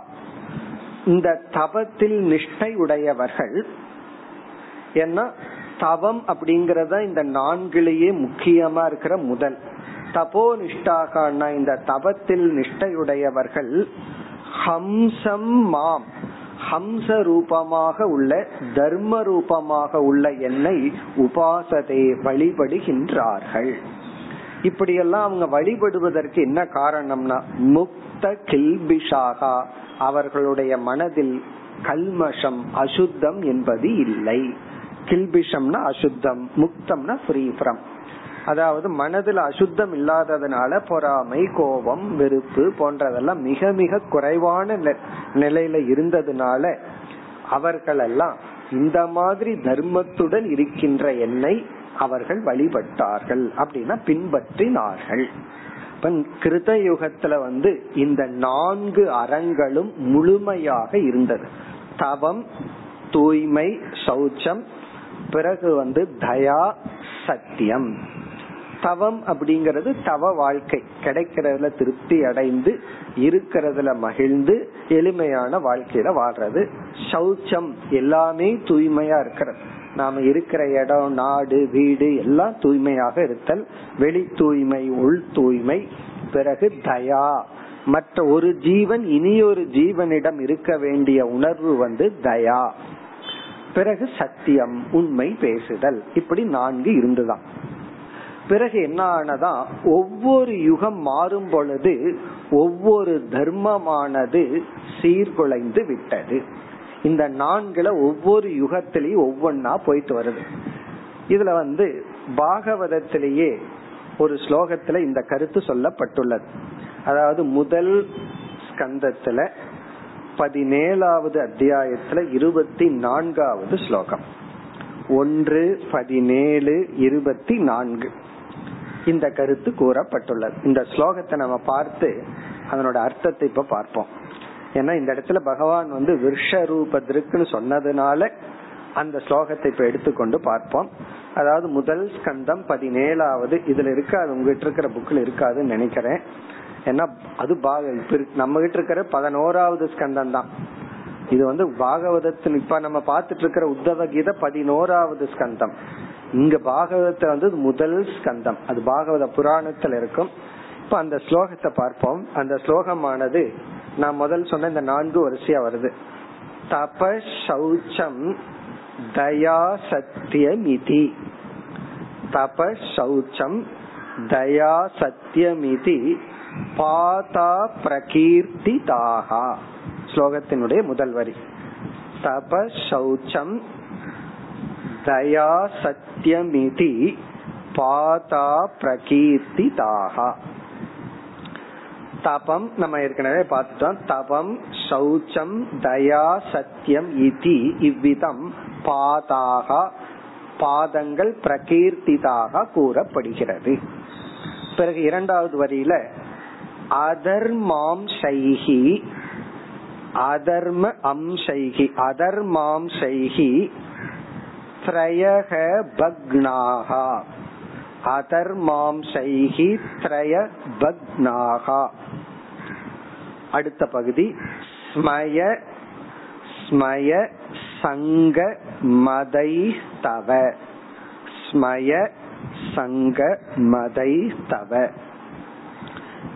A: இந்த தபத்தில் நிஷ்டை உடையவர்கள் ஏன்னா தவம் அப்படிங்கறத இந்த நான்கிலேயே முக்கியமா இருக்கிற முதல். தபோ நிஷ்டாகனா இந்த தபத்தில் நிஷ்டையுடையவர்கள் ஹம்சம் மாம். ஹம்ச ரூபமாக உள்ள தர்ம ரூபமாக உள்ள என்னை உபாசதை வழிபடுகின்றார்கள். இப்படியெல்லாம் அவங்க வழிபடுவதற்கு என்ன காரணம்னா முக்த கில்பிஷாகா அவர்களுடைய மனதில் கல்மஷம் அசுத்தம் என்பது இல்லை. கில்பிஷம்னா அசுத்தம் முக்தம்னா ஃப்ரீ ஃப்ரம் அதாவது மனதில் அசுத்தம் இல்லாததுனால பொறாமை கோபம் வெறுப்பு போன்றதெல்லாம் மிக மிக குறைவான நிலையில இருந்ததுனால அவர்களெல்லாம் இந்த மாதிரி தர்மத்துடன் இருக்கின்ற என்னை அவர்கள் வழிபட்டார்கள் அப்படின்னா பின்பற்றினார்கள். கிருத யுகத்துல வந்து இந்த நான்கு அறங்களும் முழுமையாக இருந்தது. தவம் தூய்மை சௌச்சம் பிறகு வந்து தயா சத்தியம். தவம் அப்படிங்கறது தவ வாழ்க்கை. கிடைக்கிறதுல திருப்தி அடைந்து இருக்கிறதுல மகிழ்ந்து எளிமையான வாழ்க்கையில வாழ்றது. சௌச்சம் எல்லாமே தூய்மையா இருக்கிறது. நாம இருக்கிற இடம் நாடு வீடு எல்லாம் தூய்மையாக இருத்தல். வெளி தூய்மை உள் தூய்மை பிறகு தயா. மற்ற ஒரு ஜீவன் இனியொரு ஜீவனிடம் இருக்க வேண்டிய உணர்வு வந்து தயா. பிறகு சத்தியம் உண்மை பேசுதல். இப்படி நான்கு இருந்துதான். பிறகு என்ன ஆனதா ஒவ்வொரு யுகம் மாறும் பொழுது ஒவ்வொரு தர்மமானது சீர்குலைந்து விட்டது. இந்த நான்குல ஒவ்வொரு யுகத்திலையும் ஒவ்வொன்னா போயிட்டு வருது. இதுல வந்து பாகவதத்திலேயே ஒரு ஸ்லோகத்துல இந்த கருத்து சொல்லப்பட்டுள்ளது. அதாவது முதல் ஸ்கந்தத்துல பதினேழாவது அத்தியாயத்துல இருபத்தி நான்காவது ஸ்லோகம். ஒன்று பதினேழு இருபத்தி நான்கு. இந்த கருத்து கூறப்பட்டுள்ளது. இந்த ஸ்லோகத்தை நம்ம பார்த்து அதனோட அர்த்தத்தை இப்ப பார்ப்போம். ஏன்னா இந்த இடத்துல பகவான் வந்து விருஷ ரூபத்திற்குன்னு சொன்னதுனால அந்த ஸ்லோகத்தை இப்ப எடுத்துக்கொண்டு பார்ப்போம். அதாவது முதல் ஸ்கந்தம் பதினேழாவது இதுல இருக்காது உங்ககிட்ட இருக்கிற புக்ல இருக்காதுன்னு நினைக்கிறேன். ஏன்னா அது நம்ம கிட்ட இருக்கிற பதினோராவது ஸ்கந்தம் தான். இது வந்து பாகவதத்தின் இப்ப நம்ம பார்த்துட்டு இருக்கிற உத்தவ கீதை பதினோராவது ஸ்கந்தம். இங்க பாகவதத்துல வந்து முதல் ஸ்கந்தம். அது பாகவத புராணத்துல இருக்கும். இப்ப அந்த ஸ்லோகத்தை பார்ப்போம். அந்த ஸ்லோகமானது நான் முதல் சொன்ன இந்த நான்கு வரிசையா வருது. தப சௌச்சம் தயா சத்தியமிதி தப சௌச்சம் தயா சத்தியமிதி பாதா பிரகீர்த்திதாகா. ஸ்லோகத்தினுடைய முதல் வரி. தப சௌச்சம் தயா சத்தியமிதி பாதா பிரகீர்த்திதாகா தபம் நம்ம ஏற்கனவே பார்த்துட்டோம். தபம் சௌச்சம் தயா சத்தியம் இதி இவ்விதம் பாதாக பாதங்கள் பிரகீர்த்திதாக கூறப்படுகிறது. பிறகு இரண்டாவது வரியில அதர்மாம் சைகி அதர்ம அம்சைகி அதர்மாம்சைகி திரயக பக்னாகா. அதர்மாம்சைகி திரய பக்னாகா. அடுத்த பகுதி. ஸ்மய ஸ்மய சங்க மதை தவ. ஸ்மய சங்க மதை தவ.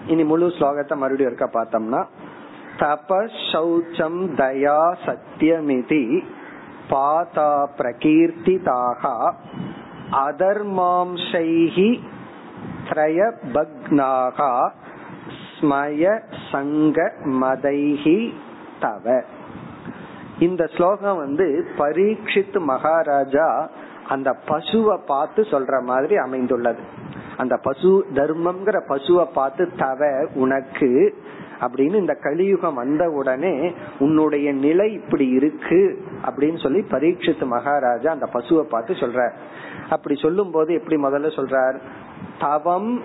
A: இனி முழு ஸ்லோகத்தை மறுபடியும் இருக்க பார்த்தோம்னா தப சௌச்சம் தயா சத்தியமிதி பாதா பிரகீர்த்திதாக அதர்மாம்சைஹி த்ரய பக்னாகா ஸ்மய சங்க மதைஹி தவ. இந்த ஸ்லோகம் வந்து பரீட்சித் மகாராஜா அந்த பசுவை பார்த்து சொல்ற மாதிரி அமைந்துள்ளது. அந்த பசு தர்மம்ங்கிற பசுவை பார்த்து தவ உனக்கு அப்படின்னு இந்த கலியுகம் வந்த உடனே உன்னுடைய நிலை இப்படி இருக்கு. அப்படின்னு சொல்லி பரீட்சித்து மகாராஜா அந்த பசுவை பார்த்து சொல்ற அப்படி சொல்லும் போது எப்படி முதல்ல சொல்றார்? தவம்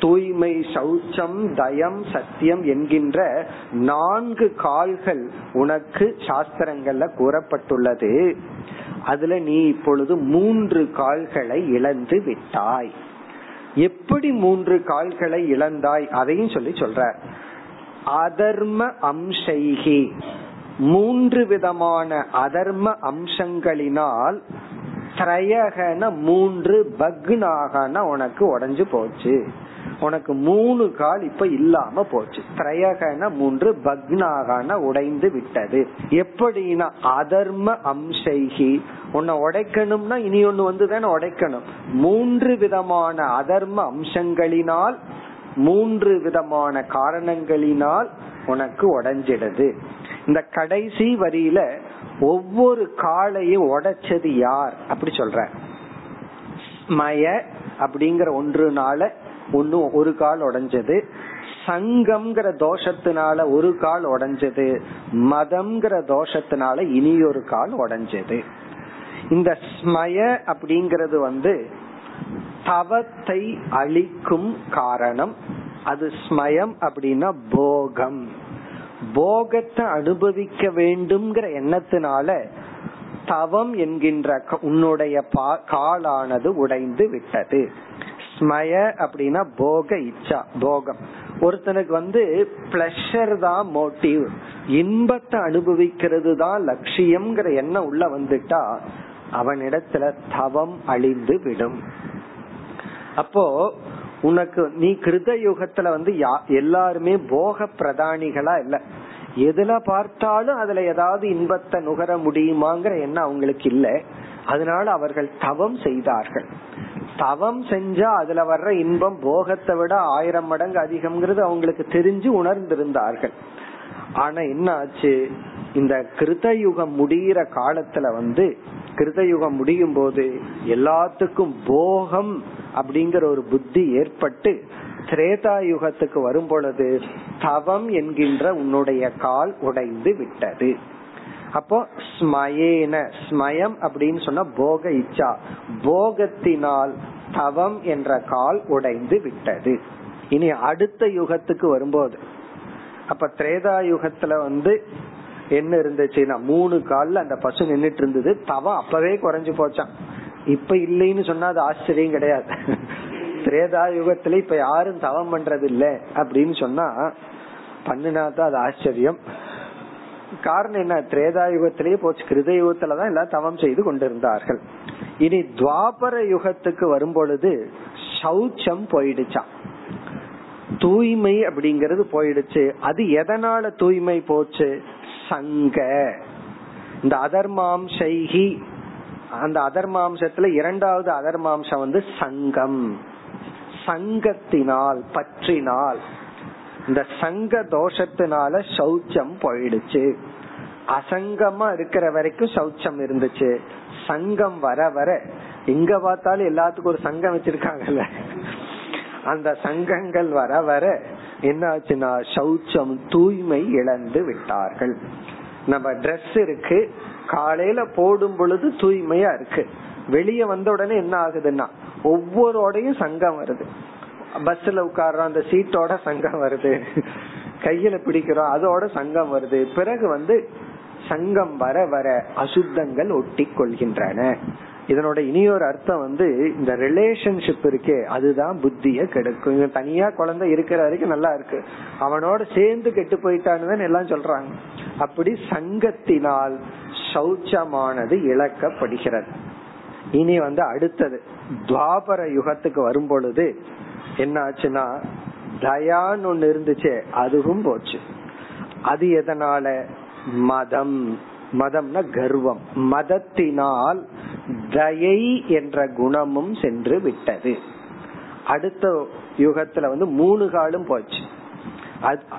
A: தூய்மை சௌச்சம் தயம் சத்தியம் என்கின்ற நான்கு கால்கள் உனக்கு சாஸ்திரங்கள்ல கூறப்பட்டுள்ளது. அதுல நீ இப்பொழுது மூன்று கால்களை இழந்து விட்டாய். எப்படி மூன்று கால்களை இழந்தாய்? அதையும் சொல்லி சொல்ற அதர்ம அம்சைகி. மூன்று விதமான அதர்ம அம்சங்களினால் திரையகன மூன்று பக்னாகன உனக்கு உடஞ்சு போச்சு. உனக்கு மூணு கால் இப்ப இல்லாம போச்சு. திரையகன மூன்று பக்னாகன உடைந்து விட்டது. எப்படின்னா அதர்ம அம்சைகி. உன்னை உடைக்கணும்னா இனி ஒண்ணு வந்து தானே உடைக்கணும். மூன்று விதமான அதர்ம அம்சங்களினால் மூன்று விதமான காரணங்களினால் உனக்கு உடைஞ்சிடுது. இந்த கடைசி வரியில ஒவ்வொரு காலையும் உடைச்சது யார்? அப்படி சொல்ற. மய அப்படிங்கிற ஒன்றுனால ஒன்னு ஒரு கால் உடைஞ்சது. சங்கம்ங்கிற தோஷத்தினால ஒரு கால் உடைஞ்சது. மதம்ங்கிற தோஷத்தினால இனி ஒரு கால் உடைஞ்சது. இந்த ஸ்மய அப்படிங்கிறது வந்து தவத்தை அழிக்கும் காரணம். அது ஸ்மயம் அப்படின்னா போகம். போகத்தை அனுபவிக்க வேண்டும்ங்கிற எண்ணத்தினால தவம் என்கின்ற உன்னுடைய காலானது உடைந்து விட்டது. ஸ்மய அப்படின்னா போக இச்சா போகம். ஒருத்தனுக்கு வந்து பிளஷர் தான் மோட்டிவ் இன்பத்தை அனுபவிக்கிறது தான் லட்சியம்ங்கிற எண்ணம் உள்ள வந்துட்டா அவனிடத்துல தவம் அழிந்து விடும். அப்போ உனக்கு நீ கிருத யுகத்துல வந்து எல்லாருமே போக பிரதானிகளா இல்ல. எதுல பார்த்தாலும் அதுல ஏதாவது இன்பத்தை நுகர முடியுமாங்கிற எண்ணம் அவங்களுக்கு இல்ல. அதனால அவர்கள் தவம் செய்தார்கள். தவம் செஞ்சா அதுல வர்ற இன்பம் போகத்தை விட ஆயிரம் மடங்கு அதிகம்ங்கிறது அவங்களுக்கு தெரிஞ்சு உணர்ந்திருந்தார்கள். ஆனா என்ன ஆச்சு? இந்த கிருதயுகம் முடிகிற காலத்துல வந்து கிருத யுகம் முடியும் போது எல்லாத்துக்கும் போகம் அப்படிங்கிற ஒரு புத்தி ஏற்பட்டு திரேதா யுகத்துக்கு வரும் பொழுது தவம் என்கின்ற உன்னுடைய கால் உடைந்து விட்டது. அப்போ ஸ்மயேன ஸ்மயம் அப்படின்னு சொன்னா போக இச்சா. போகத்தினால் தவம் என்ற கால் உடைந்து விட்டது. இனி அடுத்த யுகத்துக்கு வரும்போது அப்ப திரேதா யுகத்துல வந்து என்ன இருந்துச்சுன்னா மூணு கால்ல அந்த பசு நின்றுட்டு இருந்தது. தவம் அப்பவே குறைஞ்சு போச்சான் இப்ப இல்லைன்னு சொன்னா அது ஆச்சரியம் கிடையாது. திரேதா யுகத்துல இப்ப யாரும் தவம் பண்றது இல்ல அப்படின்னு சொன்னா பண்ணினா தான் அது ஆச்சரியம். காரணம் என்ன? திரேதா யுகத்திலேயே போச்சு. கிருத யுகத்துலதான் எல்லாம் தவம் செய்து கொண்டிருந்தார்கள். இனி துவாபர யுகத்துக்கு வரும் பொழுது சௌச்சம் போயிடுச்சான் தூய்மை அப்படிங்கறது போயிடுச்சு. அது எதனால தூய்மை போச்சு? சங்க. இந்த அதர்மாம்சைகி அந்த அதர்மாம்சத்துல இரண்டாவது அதர்மாம்சம் வந்து சங்கம். சங்கத்தினால் பற்றினால். இந்த சங்க தோஷத்தினால சௌச்சம் போயிடுச்சு. அசங்கமா இருக்கிற வரைக்கும் சௌச்சம் இருந்துச்சு. சங்கம் வர வர எங்க பார்த்தாலும் எல்லாத்துக்கும் ஒரு சங்கம் வச்சிருக்காங்கல்ல. அந்த சங்கங்கள் வர வர என்ன ஆச்சுன்னா சௌச்சம் தூய்மை இழந்து விட்டார்கள். நம்ம ட்ரெஸ் இருக்கு காலையில போடும் பொழுது தூய்மையா இருக்கு. வெளியே வந்த உடனே என்ன ஆகுதுன்னா ஒவ்வொருடையும் சங்கம் வருது. பஸ்ல உட்கார்றோம் அந்த சீட்டோட சங்கம் வருது. கையில பிடிக்கிறோம் அதோட சங்கம் வருது. பிறகு வந்து சங்கம் வர வர அசுத்தங்கள் ஒட்டி கொள்கின்றன இதனோட இனியொரு அர்த்தம் வந்து இந்த ரிலேஷன்ஷிப் இருக்கே அதுதான் புத்திய கெடுக்கும். இவன் தனியா குழந்தை இருக்கிற வரைக்கும் நல்லா இருக்கு. அவனோட சேர்ந்து கெட்டு போயிட்டான்னு எல்லாம் சொல்றாங்க. அப்படி சங்கத்தினால் சௌச்சமானது இழக்கப்படுகிறது. இனி வந்து அடுத்தது துவாபர யுகத்துக்கு வரும் பொழுது என்ன ஆச்சுன்னா தயான்னு ஒண்ணு இருந்துச்சு அதுவும் போச்சு. அது எதனால? மதம். மதம்னா கர்வம். மதத்தினால் தயை என்ற குணமும் சென்று விட்டது. அடுத்த யுகத்துல வந்து மூணு காலும் போச்சு.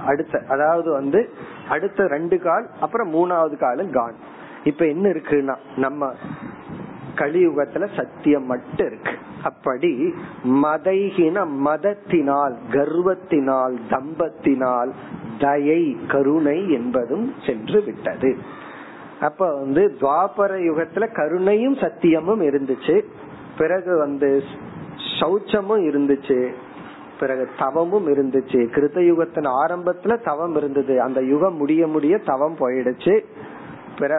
A: அடுத்த அதாவது வந்து அடுத்த ரெண்டு கால் அப்புறம் மூணாவது காலம் கான் இப்ப என்ன இருக்குன்னா நம்ம கலியுகத்துல சத்தியம் மட்டும் இருக்கு. அப்படி மதைகின மதத்தினால் கர்வத்தினால் தம்பத்தினால் தயை கருணை என்பதும் சென்று விட்டது. அப்ப வந்து துவாபர யுகத்துல கருணையும் சத்தியமும் இருந்துச்சு. பிறகு வந்து சௌச்சமும் இருந்துச்சு. பிறகு தவமும் இருந்துச்சு. கிருத்த யுகத்தின் ஆரம்பத்துல தவம் இருந்தது. அந்த யுகம் முடிய முடிய தவம் போயிடுச்சு.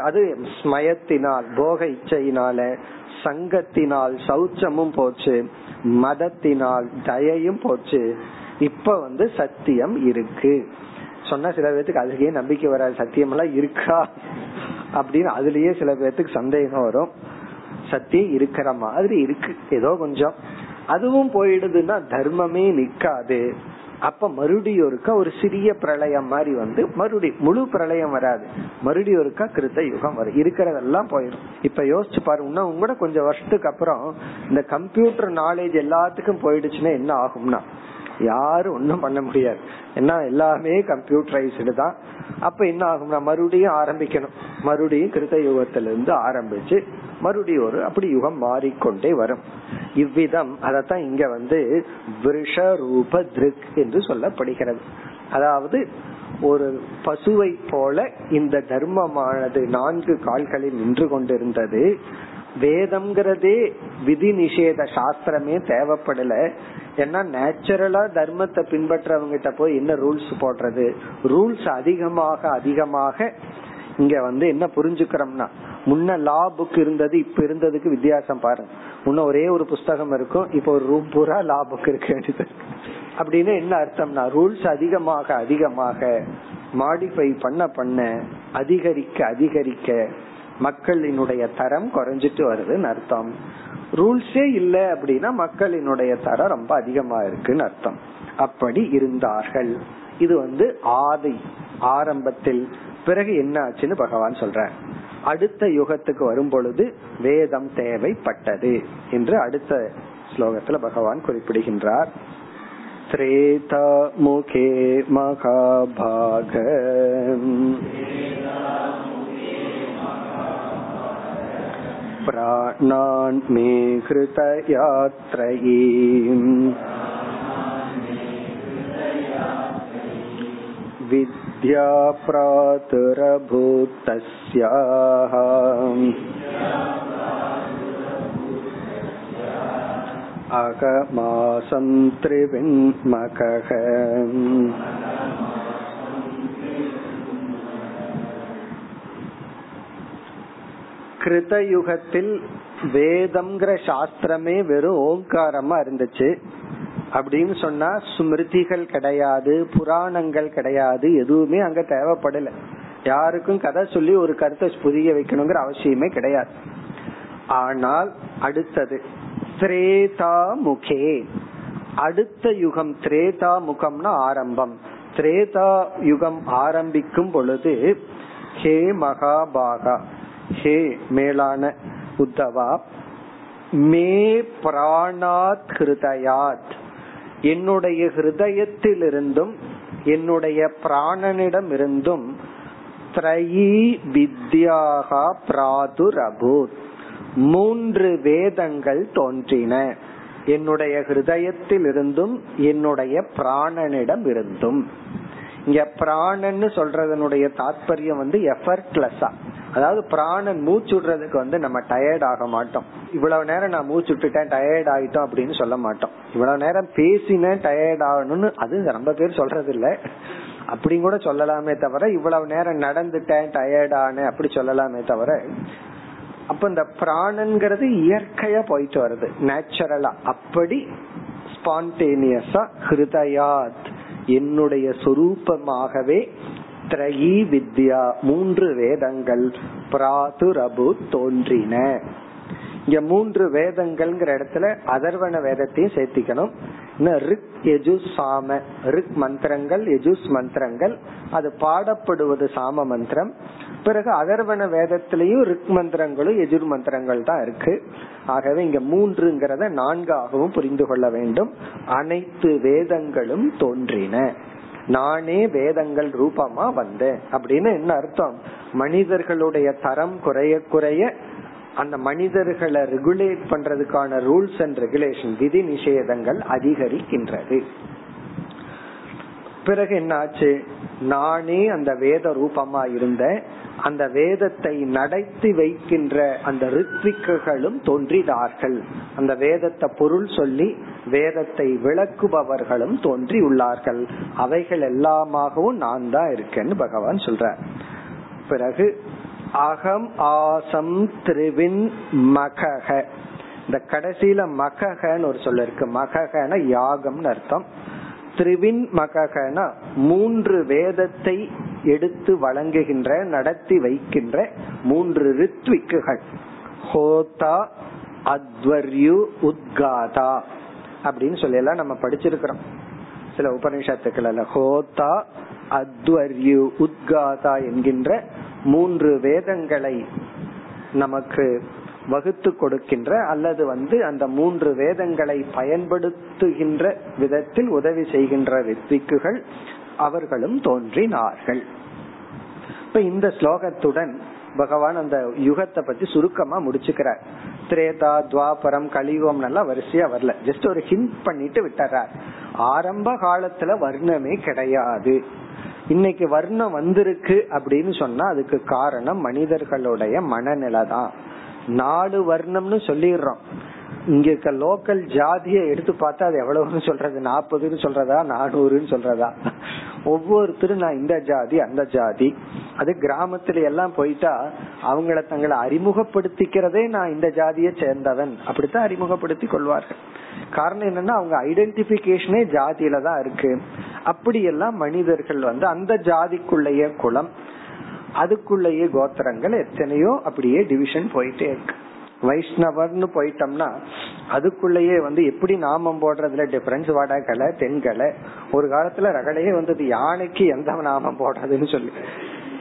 A: அது ஸ்மயத்தினால் போக இச்சையினால சங்கத்தினால் சௌச்சமும் போச்சு. மதத்தினால் தயையும் போச்சு. இப்ப வந்து சத்தியம் இருக்கு. சொன்ன சில பேர்த்துக்கு அதுக்கே நம்பிக்கை வராது. சத்தியம் எல்லாம் இருக்கா? அப்படின்னு அதுலயே சில பேர்த்துக்கு சந்தேகம் வரும். சத்தியம் இருக்கிற மாதிரி இருக்கு. ஏதோ கொஞ்சம். அதுவும் போயிடுதுன்னா தர்மமே நிக்காது. அப்ப மறுபடியும் ஒருக்கா ஒரு சிறிய பிரளயம் மாதிரி வந்து மறுபடி முழு பிரளயம் வராது. மறுபடியும் ஒருக்கா கிருத்த யுகம் வரும். இருக்கிறதெல்லாம் போயிடும். இப்ப யோசிச்சு பாருங்கன்னா உங்க கூட கொஞ்சம் வருஷத்துக்கு அப்புறம் இந்த கம்ப்யூட்டர் நாலேஜ் எல்லாத்துக்கும் போயிடுச்சுன்னா என்ன ஆகும்னா யாரும் ஒன்னும் பண்ண முடியாது. ஏன்னா எல்லாமே கம்ப்யூட்டரைஸ்டு தான். அப்ப என்ன ஆகும்னா மறுபடியும் ஆரம்பிக்கணும். மறுபடியும் கிருத்த யுகத்திலிருந்து ஆரம்பிச்சு மறுபடியும் ஒரு அப்படி யுகம் மாறிக்கொண்டே வரும். இவ்விதம் அதத்தான் இங்க வந்து விஷரூப திருக் என்று சொல்லப்படுகிறது. அதாவது ஒரு பசுவை போல இந்த தர்மமானது நான்கு கால்களில் நின்று கொண்டிருந்தது. வேதம்ங்கிறதே விதி நிஷேத சாஸ்திரமே தேவைப்படல. ஏன்னா நேச்சுரலா தர்மத்தை பின்பற்றவங்க கிட்ட போய் என்ன ரூல்ஸ் போடுறது? ரூல்ஸ் அதிகமாக அதிகமாக இங்க வந்து என்ன புரிஞ்சுக்கிறோம்னா முன்ன லா புக் இருந்தது இப்ப இருந்ததுக்கு வித்தியாசம் பாருங்க. முன்ன ஒரே ஒரு புஸ்தகம் இருக்கும் இப்ப ஒரு ரூம் பூரா லா புக் இருக்க வேண்டியது. அப்படின்னு என்ன அர்த்தம்னா ரூல்ஸ் அதிகமாக அதிகமாக மாடிஃபை பண்ண பண்ண அதிகரிக்க அதிகரிக்க மக்களினுடைய தரம் குறைஞ்சிட்டு வருதுன்னு அர்த்தம். ரூல்ஸே இல்ல அப்படின்னா மக்களினுடைய தரம் ரொம்ப அதிகமா இருக்குன்னு அர்த்தம் அப்படி இருந்தார்கள் இது வந்து ஆதி ஆரம்பத்தில் பிறகு என்ன ஆச்சுன்னு பகவான் சொல்ற அடுத்த யுகத்துக்கு வரும் பொழுது வேதம் தேவைப்பட்டது என்று அடுத்த ஸ்லோகத்துல பகவான் குறிப்பிடுகின்றார் त्रेता मुखे महाभाग प्राणान् मे कृतयात्रयी विद्या प्रातुरभूतस्याः अगमासं त्रिविन्मकः கிருதயுகத்தில் வேதம்ங்கிற சாஸ்திரமே வெறும் ஓங்காரமா இருந்துச்சு. அப்படின்னு சொன்னா ஸ்மிருதிகள் கிடையாது புராணங்கள் கிடையாது எதுவுமே அங்க தேவைப்படல. யாருக்கும் கதை சொல்லி ஒரு கருத்தை புரிய வைக்கணுங்கிற அவசியமே கிடையாது. ஆனால் அடுத்தது திரேதா முகே அடுத்த யுகம் திரேதா முகம்னா ஆரம்பம். திரேதா யுகம் ஆரம்பிக்கும் பொழுது ஹே மகாபாகா ஹே மேலான உத்தவா மே பிராணாத் ஹிருதயாத். என்னுடைய ஹிருதயத்திலிருந்தும் என்னுடைய பிராணனிடம் இருந்தும் திரையீ வித்யாகா பிராதுரபூத். மூன்று வேதங்கள் தோன்றின. என்னுடைய ஹிருதயத்தில் இருந்தும் என்னுடைய பிராணனிடம் இருந்தும் இங்க பிராணன்னு சொல்றதனுடைய தாற்பயம் வந்து எஃபர்ட்லெஸ்ஸா அதாவது பிராணன் மூச்சு விடுறதுக்கு வந்து நம்ம டயர்ட் ஆக மாட்டோம். இவ்வளவு நேரம் நான் மூச்சு விட்டுட்டேன் டயர்ட் ஆகிட்டோம் அப்படின்னு சொல்ல மாட்டோம். இவ்வளவு நேரம் பேசினேன் டயர்ட் ஆகணும்னு அது ரொம்ப பேர் சொல்றது இல்ல அப்படி கூட சொல்லலாமே தவிர இவ்வளவு நேரம் நடந்துட்டேன் டயர்டான அப்படி சொல்லலாமே தவிர அப்ப இந்த பிராணன்கிறது இயற்கையா போயிட்டு வருது. நேச்சுரலா அப்படி ஸ்பான்டேனியஸா ஹிருதயாத் என்னுடைய சொரூபமாகவே த்ரயி வித்யா மூன்று வேதங்கள் பிராதுரபு தோன்றின. இங்க மூன்று வேதங்கள்ங்கிற இடத்துல அதர்வன வேதத்தையும் சேர்த்திக்கணும். ரிக் எஜுஸ் சாம ரிக் மந்திரங்கள் எஜுஸ் மந்திரங்கள் அது பாடப்படுவது சாம மந்திரம். பிறகு அதர்வன வேதத்திலையும் ரிக் மந்திரங்களும் எஜுர் மந்திரங்கள் தான் இருக்கு. ஆகவே இங்க மூன்றுங்கிறத நான்காகவும் புரிந்து கொள்ள வேண்டும். அனைத்து வேதங்களும் தோன்றின. நானே வேதங்கள் ரூபமா வந்தேன் அப்படின்னு என்ன அர்த்தம்? மனிதர்களுடைய தரம் குறைய குறைய அந்த மனிதர்களை ரெகுலேட் பண்றதுக்கான ரூல்ஸ் அண்ட் ரெகுலேஷன் விதி நிஷேதங்கள் அதிகரிக்கின்றது. பிறகு என்ன ஆச்சு நானே அந்த வேத ரூபமா இருந்த அந்த வேதத்தை நடத்தி வைக்கின்ற அந்த ரித்விக்குகளும் தோன்றினார்கள். அந்த வேதத்தை பொருள் சொல்லி வேதத்தை விளக்குபவர்களும் தோன்றி உள்ளார்கள் அவைகள் எல்லாமாகவும் நான் தான் இருக்கேன்னு பகவான் சொல்ற பிறகு அகம் ஆசம் திருவின் மகக. இந்த கடைசியில மககன்னு ஒரு சொல்ல இருக்கு. மககன யாகம்னு அர்த்தம். திரிவின் மககன மூன்று வேதத்தை எடுத்து வழங்குகின்ற நடத்தி வைக்கின்ற மூன்று ரித்விக்குகள். ஹோதா அத்வர்யு உத்காதா அப்படின்னு சொல்லலாம் நம்ம படிச்சிருக்கிறோம். சில உபனிஷத்துக்கள் ஹோதா அத்வர்யு உத்காதா என்கின்ற மூன்று வேதங்களை நமக்கு வகுத்து கொடுக்கின்ற அல்லது வந்து அந்த மூன்று வேதங்களை பயன்படுத்துகின்ற விதத்தில் உதவி செய்கின்ற ரித்விக்குகள் அவர்களும் தோன்றினார்கள். இப்ப இந்த ஸ்லோகத்துடன் பகவான் அந்த யுகத்தை பத்தி சுருக்கமா முடிச்சுக்கிறார். திரேதா துவாபரம் கலியுகம் எல்லாம் வரிசையா வரல. ஜஸ்ட் ஒரு ஹிண்ட் பண்ணிட்டு விட்டுறார். ஆரம்ப காலத்துல வர்ணமே கிடையாது. இன்னைக்கு வர்ணம் வந்திருக்கு அப்படின்னு சொன்னா அதுக்கு காரணம் மனிதர்களுடைய மனநிலை தான் நாலு வர்ணம்னு சொல்லிடுறோம். இங்க இருக்க லோக்கல் ஜாதியை எடுத்து பார்த்தா அது எவ்வளவுன்னு சொல்றது? நாற்பதுன்னு சொல்றதா? நானூறுன்னு சொல்றதா? ஒவ்வொருத்தரும் நான் இந்த ஜாதி அந்த ஜாதி. அது கிராமத்துல எல்லாம் போயிட்டா அவங்கள தங்களை அறிமுகப்படுத்திக்கிறதே நான் இந்த ஜாதியை சேர்ந்தவன். அப்படித்தான் அறிமுகப்படுத்தி கொள்வார்கள். காரணம் என்னன்னா அவங்க ஐடென்டிபிகேஷனே ஜாதியில தான் இருக்கு. அப்படியெல்லாம் மனிதர்கள் வந்து அந்த ஜாதிக்குள்ளேயே குளம். அதுக்குள்ளேயே கோத்திரங்கள் எத்தனையோ அப்படியே டிவிஷன் போயிட்டே இருக்கு. வைஷ்ணவர்னு போயிட்டோம்னா அதுக்குள்ளேயே வந்து எப்படி நாமம் போடுறதுல டிஃபரன்ஸ் வடகலை தென்கலை. ஒரு காலத்துல ரகலையே வந்தது யானைக்கு எந்த நாமம் போடுறதுன்னு சொல்லி.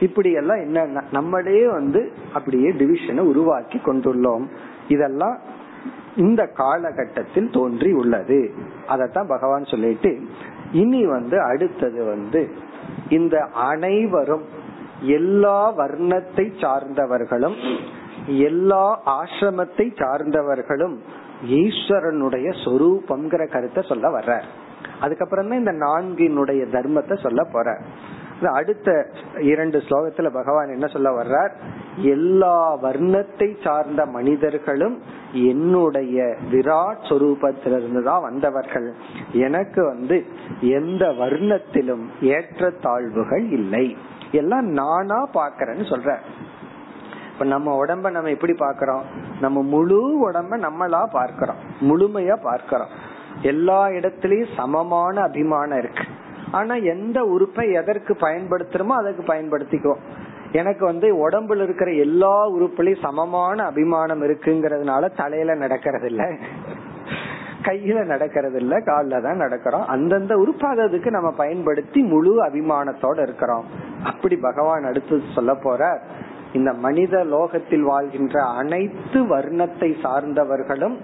A: இப்படி எல்லாம் என்ன நம்மளே வந்து அப்படியே டிவிஷனை உருவாக்கி கொண்டுள்ளோம். இதெல்லாம் இந்த காலகட்டத்தில் தோன்றி உள்ளது. அதத்தான் பகவான் சொல்லிட்டு இனி வந்து அடுத்தது வந்து இந்த அனைவரும் எல்லா வர்ணத்தை சார்ந்தவர்களும் எல்லா ஆசிரமத்தை சார்ந்தவர்களும் ஈஸ்வரனுடைய சொரூபம்ங்கிற கருத்தை சொல்ல வர்ற அதுக்கப்புறம் தான் இந்த நான்கினுடைய தர்மத்தை சொல்ல போற. அடுத்த இரண்டு ஸ்லோகத்துல பகவான் என்ன சொல்ல வர்றார்? எல்லா வர்ணத்தை சார்ந்த மனிதர்களும் என்னுடைய விராட் சொரூபத்திலிருந்து தான் வந்தவர்கள். எனக்கு வந்து எந்த வர்ணத்திலும் ஏற்ற தாழ்வுகள் இல்லை. எல்லாம் நானா பாக்கிறேன்னு சொல்ற. இப்ப நம்ம உடம்ப நம்ம எப்படி பாக்கிறோம் நம்ம முழு உடம்ப நம்மளா பார்க்கிறோம். முழுமையா பார்க்கிறோம். எல்லா இடத்திலயும் சமமான அபிமானம் இருக்கு. ஆனா எந்த உறுப்பை எதற்கு பயன்படுத்துறோமோ அதற்கு பயன்படுத்திக்குவோம். எனக்கு வந்து உடம்புல இருக்கிற எல்லா உறுப்புலயும் சமமான அபிமானம் இருக்குங்கிறதுனால தலையில நடக்கிறது இல்ல கையில நடக்கிறது இல்ல காலில் தான் நடக்கிறோம். அந்தந்த உறுப்பாததுக்கு நம்ம பயன்படுத்தி முழு அபிமானத்தோட இருக்கிறோம். அப்படி பகவான் அடுத்து சொல்ல போற இந்த மனித லோகத்தில் வாழ்கின்ற அனைத்து வர்ணத்தை சார்ந்தவர்களும்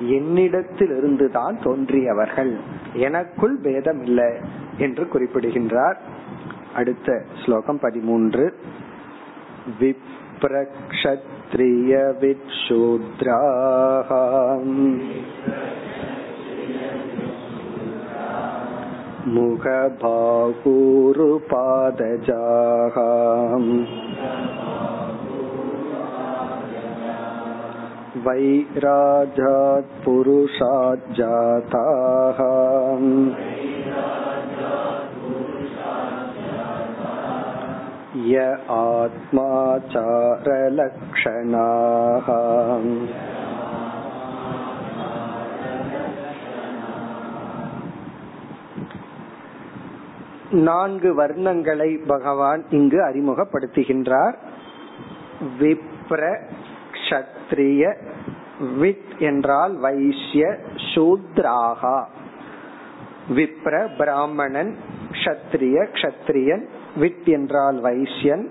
A: என்னிடத்தில் இருந்துதான் தோன்றியவர்கள். எனக்குள் பேதம் இல்லை என்று குறிப்பிடுகின்றார். அடுத்த ஸ்லோகம் பதிமூன்று. விப்ரக்ஷத்ரிய விட்சூத்ராஹாம் मुखबाहूरुपादजाः वैराजात् पुरुषात् जाताः य आत्माचारलक्षणाः நான்கு வர்ணங்களை பகவான் இங்கு அறிமுகப்படுத்துகின்றார். விப்ர கஷத்ரிய வித் என்றால் வைசிய சூத்ராகா. விப்ர பிராமணன் கஷத்ரிய கஷத்ரியன் வித் என்றால் வைசியன்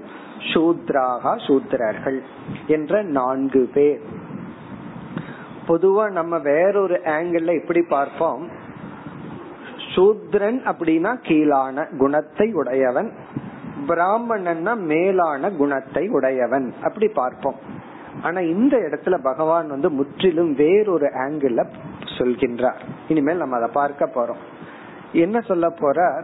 A: சூத்ராகா சூத்திரர்கள் என்ற நான்கு பேர். பொதுவா நம்ம வேறொரு ஆங்கிள் எப்படி பார்ப்போம். சூத்ரன் அப்படின்னா கீழான குணத்தை உடையவன். பிராமணன்னா மேலான குணத்தை உடையவன். அப்படி பார்ப்போம். ஆனா இந்த இடத்துல பகவான் வந்து முற்றிலும் வேறொரு ஆங்கிள் சொல்கின்றார். இனிமேல் நம்ம அதை பார்க்க போறோம். என்ன சொல்ல போற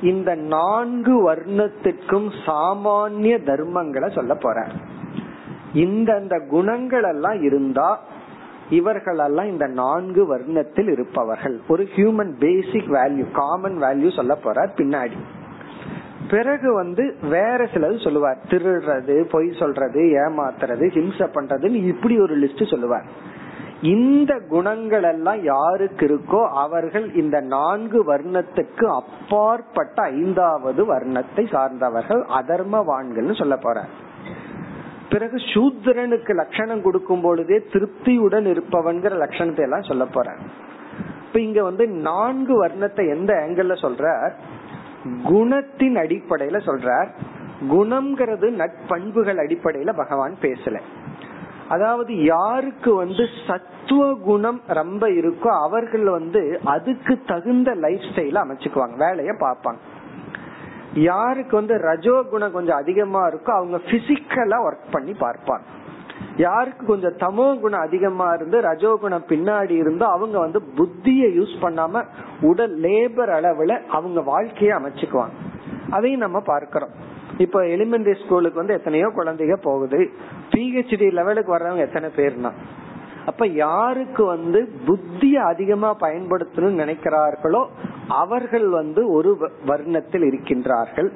A: இந்த நான்கு வர்ணத்திற்கும் சாமானிய தர்மங்களை சொல்ல போற இந்த குணங்கள் எல்லாம் இருந்தா இவர்களெல்லாம் இந்த நான்கு வர்ணத்தில் இருப்பவர்கள். ஒரு human basic value common value சொல்ல போறார் பின்னாடி. பிறகு வந்து வேற சிலது சொல்லுவார். திருடுறது பொய் சொல்றது ஏமாத்துறது ஹிம்சை பண்றதுன்னு இப்படி ஒரு லிஸ்ட் சொல்லுவார். இந்த குணங்கள் எல்லாம் யாருக்கு இருக்கோ அவர்கள் இந்த நான்கு வர்ணத்துக்கு அப்பாற்பட்ட ஐந்தாவது வர்ணத்தை சார்ந்தவர்கள் அதர்மவான்கள் சொல்ல போறார். பிறகு சூத்ரனுக்கு லட்சணம் கொடுக்கும் பொழுதே திருப்தியுடன் இருப்பவன்கிற லட்சணத்தை எல்லாம் சொல்ல போற இப்ப இங்க வந்து நான்கு வர்ணத்தை எந்த ஆங்கிள் சொல்ற குணத்தின் அடிப்படையில சொல்றார். குணம்ங்கிறது நட்பண்புகள் அடிப்படையில பகவான் பேசல. அதாவது யாருக்கு வந்து சத்துவ குணம் ரொம்ப இருக்கோ அவர்கள் வந்து அதுக்கு தகுந்த லைஃப் ஸ்டைல அமைச்சுக்குவாங்க. வேலைய பார்ப்பாங்க. யாருக்கு வந்து ரஜோ குணம் கொஞ்சம் அதிகமா இருக்கோ அவங்க பிசிக்கலா ஒர்க் பண்ணி பார்ப்பாங்க. யாருக்கு கொஞ்சம் தமோ குணம் அதிகமா இருந்து ரஜோ குணம் பின்னாடி இருந்தோ அவங்க வந்து புத்திய யூஸ் பண்ணாம உடல் லேபர் அளவுல அவங்க வாழ்க்கையை அமைச்சுக்குவாங்க. அதையும் நம்ம பார்க்கிறோம். இப்ப எலிமெண்டரி ஸ்கூலுக்கு வந்து எத்தனையோ குழந்தைங்க போகுது. பிஹெச்டி லெவலுக்கு வர்றவங்க எத்தனை பேர்னா? அப்ப யாருக்கு வந்து புத்திய அதிகமா பயன்படுத்தணும்னு நினைக்கிறார்களோ அவர்கள் வந்து ஒரு வர்ணத்தில் இருக்கின்றார்கள்.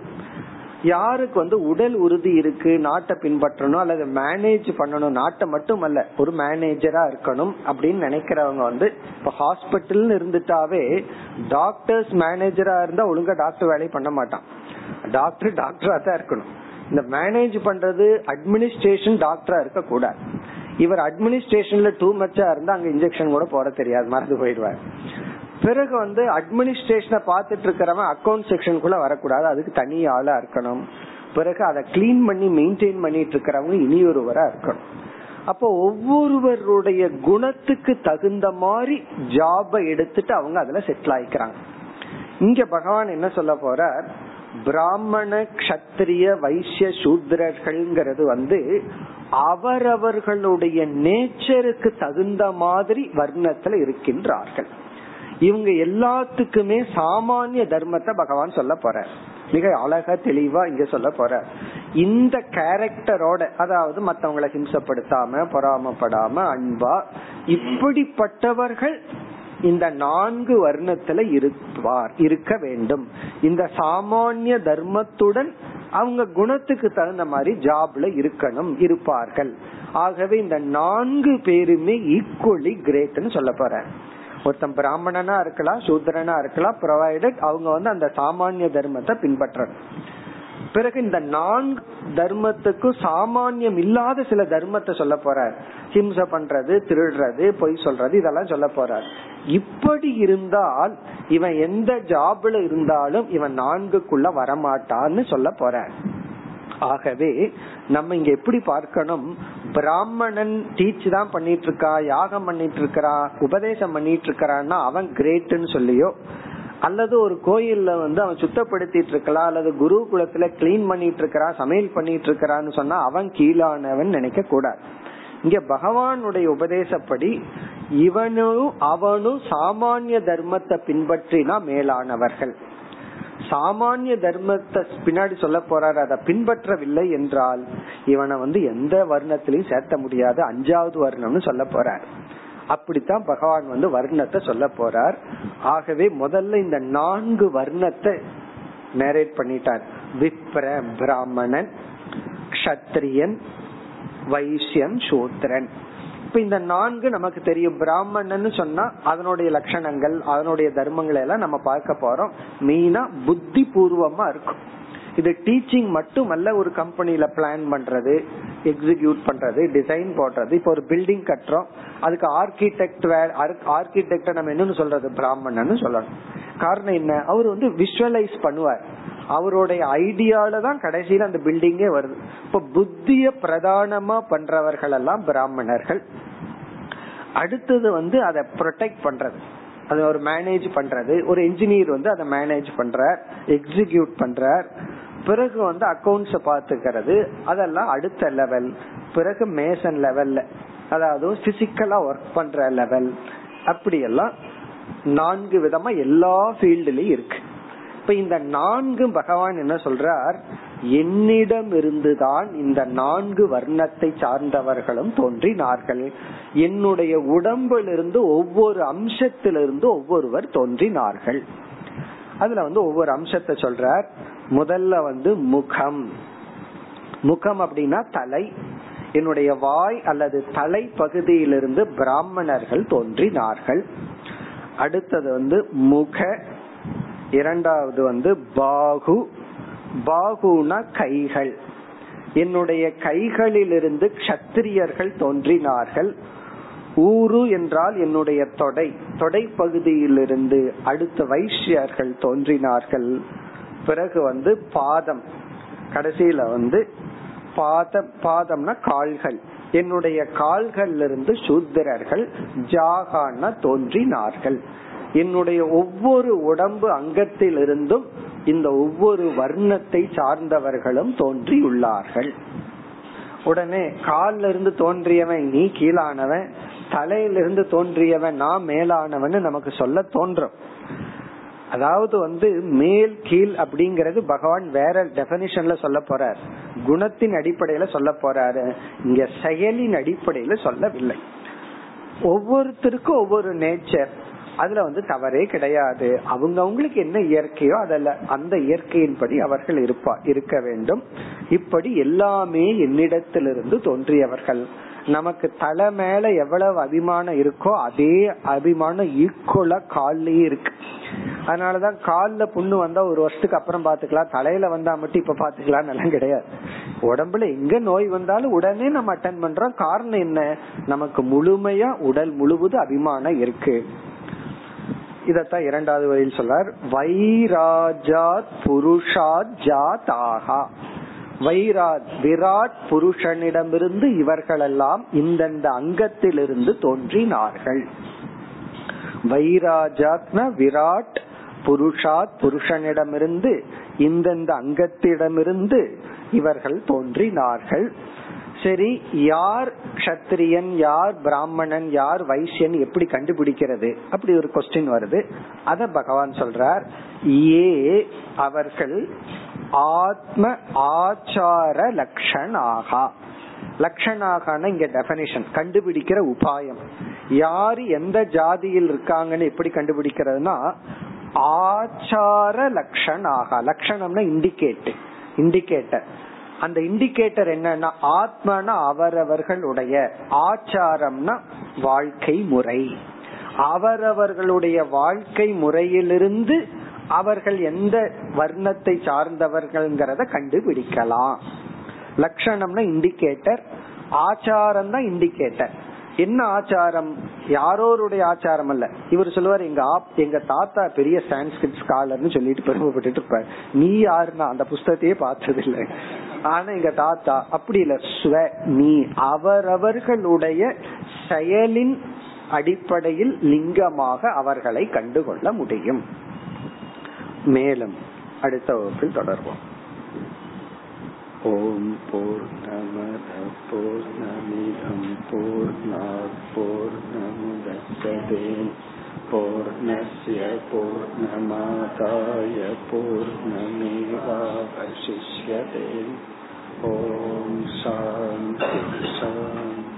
A: யாருக்கு வந்து உடல் உறுதி இருக்கு நாட்டை பின்பற்றணும் அல்லது மேனேஜ் பண்ணணும் நாட்டை மட்டும் அல்ல ஒரு மேனேஜரா இருக்கணும் அப்படின்னு நினைக்கிறவங்க வந்து இப்ப ஹாஸ்பிட்டல் இருந்துட்டாவே டாக்டர்ஸ் மேனேஜரா இருந்தா ஒழுங்கா டாக்டர் வேலையை பண்ண மாட்டான். டாக்டர் டாக்டரா தான் இருக்கணும். இந்த மேனேஜ் பண்றது அட்மினிஸ்ட்ரேஷன் டாக்டரா இருக்க கூடாது இவர் அட்மினிஸ்ட்ரேஷன்ல டூ மச்சா இருந்தா அங்க இன்ஜெக்ஷன் கூட போட தெரியாது மறந்து போயிடுவார். பிறகு வந்து அட்மினிஸ்ட்ரேஷனை பார்த்துட்டு இருக்கிறவன் அக்கௌண்ட் செக்ஷனுக்குள்ள வரக்கூடாது. அதுக்கு தனி ஆளா இருக்கணும். பிறகு அதை கிளீன் பண்ணி மெயின்டைன் பண்ணிட்டு இருக்கிறவங்க இனியொருவரா இருக்கணும். அப்போ ஒவ்வொருவருடைய குணத்துக்கு தகுந்த மாதிரி ஜாபை எடுத்துட்டு அவங்க அதுல செட்டில் ஆயிக்கிறாங்க. இங்க பகவான் என்ன சொல்ல போற பிராமண கஷத்திரிய வைசிய சூத்ரர்கள்ங்கிறது வந்து அவரவர்களுடைய நேச்சருக்கு தகுந்த மாதிரி வர்ணத்துல இருக்கின்றார்கள். இவங்க எல்லாத்துக்குமே சாமானிய தர்மத்தை பகவான் சொல்ல போற மிக அழகா தெளிவா இங்க சொல்ல போற இந்த கேரக்டரோட அதாவது மத்தவங்களை ஹிம்சப்படுத்தாம பொறாமப்படாம அன்பா இப்படிப்பட்டவர்கள் இந்த நான்கு வர்ணத்துல இருப்பார் இருக்க வேண்டும். இந்த சாமானிய தர்மத்துடன் அவங்க குணத்துக்கு தகுந்த மாதிரி ஜாப்ல இருக்கணும் இருப்பார்கள். ஆகவே இந்த நான்கு பேருமே ஈக்குவலி கிரேட்னு சொல்ல போறேன் ஒருத்தன் பிராமணனா இருக்கலாம் சூத்திரனா இருக்கலாம் ப்ரொவைடட் அவங்க வந்து அந்த சாமானிய தர்மத்தை பின்பற்றணும். பிறகு இந்த நான்கு தர்மத்துக்கும் சாமானியம் இல்லாத சில தர்மத்தை சொல்ல போறார். ஹிம்சை பண்றது திருடுறது பொய் சொல்றது இதெல்லாம் சொல்ல போறார். இப்படி இருந்தால் இவன் எந்த ஜாப்ல இருந்தாலும் இவன் நான்குக்குள்ள வரமாட்டான்னு சொல்ல போறான் ஆகவே நம்ம இங்க எப்படி பார்க்கணும்? பிராமணன் டீச் தான் பண்ணிட்டு இருக்கா யாகம் பண்ணிட்டு இருக்கிறா உபதேசம் பண்ணிட்டு இருக்கிறான்னா அவன் கிரேட்னு சொல்லியோ அல்லது ஒரு கோயில்ல வந்து அவன் சுத்தப்படுத்திட்டு இருக்கலாம் அல்லது குரு குலத்துல கிளீன் பண்ணிட்டு இருக்கிறான் சமையல் பண்ணிட்டு இருக்கிறான்னு சொன்னா அவன் கீழானவன் நினைக்க கூடாது. இங்க பகவானுடைய உபதேசப்படி இவனும் அவனும் சாமானிய தர்மத்தை பின்பற்றினா மேலானவர்கள். சாமானிய தர்மத்தை பின்னாடி சொல்ல போறாரு அதை பின்பற்றவில்லை என்றால் இவனை வந்து எந்த வர்ணத்திலையும் சேர்த்த முடியாது அஞ்சாவது வர்ணம்னு சொல்ல போறார். அப்படித்தான் பகவான் வந்து வர்ணத்தை சொல்ல போறார். ஆகவே முதல்ல இந்த நான்கு வர்ணத்தை நேரேட் பண்ணிட்டார். விப்ர பிராமணன் கஷத்திரியன் வைசியன் சூத்திரன். இப்ப இந்த நான்கு நமக்கு தெரியும். பிராமணன் சொன்னா அதனுடைய லட்சணங்கள் அதனுடைய தர்மங்களை எல்லாம் நம்ம பார்க்க போறோம். மெயினா புத்தி பூர்வமா இருக்கும். இது டீச்சிங் மட்டுமல்ல ஒரு கம்பெனில பிளான் பண்றது. எக்ஸிக்யூட் பண்றது டிசைன் போடுறது. இப்போ ஒரு பில்டிங் கட்டுறோம். அதுக்கு ஆர்கிடெக்ட் ஆர்கிடெக்ட நம்ம என்னன்னு சொல்றது? பிராமணன் சொல்லணும். காரணம் என்ன? அவர் வந்து விஷுவலைஸ் பண்ணுவார். அவருடைய ஐடியால தான் கடைசியில அந்த பில்டிங்கே வருது. இப்ப புத்திய பிரதானமா பண்றவர்கள் எல்லாம் பிராமணர்கள். அடுத்தது வந்து அதை ப்ரொடெக்ட் பண்றது. அதை ஒரு மேனேஜ் பண்றது. ஒரு இன்ஜினியர் வந்து அதை மேனேஜ் பண்றார் எக்ஸிக்யூட் பண்றார். பிறகு வந்து அக்கௌண்ட்ஸ் பாத்துக்கிறது அதெல்லாம் அடுத்த லெவல் பிறகு மேசன் லெவல்ல அதாவது பிசிக்கலா ஒர்க் பண்ற லெவல் அப்படியெல்லாம் நான்கு விதமா எல்லா ஃபீல்டுலயும் இருக்கு. இப்ப இந்த நான்கு பகவான் என்ன சொல்றார்? என்னிடம் இருந்துதான் இந்த நான்கு வர்ணத்தை சார்ந்தவர்களும் தோன்றினார்கள். என்னுடைய உடம்பிலிருந்து ஒவ்வொரு அம்சத்திலிருந்து ஒவ்வொருவர் தோன்றினார்கள். அதுல வந்து ஒவ்வொரு அம்சத்தை சொல்றார். முதல்ல வந்து முகம். முகம் அப்படின்னா தலை. என்னுடைய வாய் அல்லது தலை பகுதியிலிருந்து பிராமணர்கள் தோன்றினார்கள். அடுத்தது வந்து முக. இரண்டாவது வந்து பாகு. பாகுனா கைகள். என்னுடைய கைகளிலிருந்து கத்திரியர்கள் தோன்றினார்கள். ஊரு என்றால் என்னுடைய தொடை. தொடை பகுதியிலிருந்து அடுத்த வைஷ்யர்கள் தோன்றினார்கள். பிறகு வந்து பாதம். கடைசியில வந்து பாதம் பாதம்னா கால்கள். என்னுடைய கால்கள் இருந்து சூத்திரர்கள் ஜாகான தோன்றினார்கள். என்னுடைய ஒவ்வொரு உடம்பு அங்கத்திலிருந்தும் இந்த ஒவ்வொரு வர்ணத்தை சார்ந்தவர்களும் தோன்றியுள்ளார்கள். உடனே கால்ல இருந்து தோன்றியவன் நீ கீழானவன் தலையிலிருந்து தோன்றியவன் நான் மேலானவன் நமக்கு சொல்ல தோன்றும். அதாவது வந்து மேல் கீழ் அப்படிங்கறது பகவான் வேற டெபனிஷன்ல சொல்ல போறார். குணத்தின் அடிப்படையில சொல்ல போறாரு. இங்க செயலின் அடிப்படையில சொல்லவில்லை. ஒவ்வொருத்தருக்கும் ஒவ்வொரு நேச்சர் அதுல வந்து தவறே கிடையாது. அவங்க அவங்களுக்கு என்ன இயற்கையோ அதில் அந்த இயற்கையின்படி அவர்கள் இருப்பா இருக்க வேண்டும். இப்படி எல்லாமே என்னிடத்திலிருந்து தோன்றியவர்கள். நமக்கு தலை மேல எவ்வளவு அபிமானம் இருக்கோ அதே அபிமானம் ஈக்குவலா கால்லயே இருக்கு. அதனாலதான் கால்ல புண்ணு வந்தா ஒரு வருஷத்துக்கு அப்புறம் பாத்துக்கலாம். தலையில வந்தா மட்டும் இப்ப பாத்துக்கலாம் எல்லாம் கிடையாது. உடம்புல எங்க நோய் வந்தாலும் உடனே நம்ம அட்டன் பண்றோம். காரணம் என்ன? நமக்கு முழுமையா உடல் முழுவதும் அபிமானம் இருக்கு. இதத்தான் இரண்டாவது வரையில் சொல்றார். வைராஜாத் புருஷாத் ஜாதாகா விராட் புருஷனிடமிருந்து இவர்களெல்லாம் இந்தந்த அங்கத்திலிருந்து தோன்றினார்கள். வைராஜாத்ன விராட் புருஷாத் புருஷனிடமிருந்து இந்தந்த அங்கத்திடமிருந்து இவர்கள் தோன்றினார்கள். சரி யார் கஷத்திரியன் யார் பிராமணன் யார் வைசியன் எப்படி கண்டுபிடிக்கிறது? அப்படி ஒரு கொஸ்டின் வருது. அத பகவான் சொல்றார். ஏ அவர்கள் ஆத்ம ஆச்சார லக்ஷணாகா. லக்ஷணாகான இங்க டெபனிஷன் கண்டுபிடிக்கிற உபாயம். யாரு எந்த ஜாதியில் இருக்காங்கன்னு எப்படி கண்டுபிடிக்கிறதுனா ஆச்சார லக்ஷணாகா. லக்ஷணம்னா இண்டிகேட் இண்டிகேட்டர் அந்த இண்டிகேட்டர் என்னன்னா ஆத்மனா அவரவர்களுடைய ஆச்சாரம்னா வாழ்க்கை முறை. அவரவர்களுடைய வாழ்க்கை முறையிலிருந்து அவர்கள் எந்த வர்ணத்தை சார்ந்தவர்கள்ங்கிறத கண்டுபிடிக்கலாம். லட்சணம்னா இண்டிகேட்டர் ஆச்சாரம் தான் இண்டிகேட்டர் என்ன ஆச்சாரம்? யாரோருடைய ஆச்சாரம் அல்ல. இவர் சொல்லுவார் எங்க எங்க தாத்தா பெரிய சான்ஸ்கிரிட் ஸ்காலர்னு சொல்லிட்டு பெருமைப்பட்டு இருப்பார். நீ யாருன்னா? அந்த புஸ்தகத்தையே பார்த்தது இல்லை ஆனா எங்க தாத்தா அப்படி இல்ல. ஸ்வ நீ. அவரவர்களுடைய செயலின் அடிப்படையில் லிங்கமாக அவர்களை கண்டுகொள்ள முடியும். மேலும் அடுத்த வகுப்பில் தொடர்வோம் ॐ पूर्णमदपूर्णमिदं पूर्णापूर्णमुदच्छते पूर्णस्य पूर्णमादाय पूर्णमेवावशिष्यते ॐ शान्ति शान्ति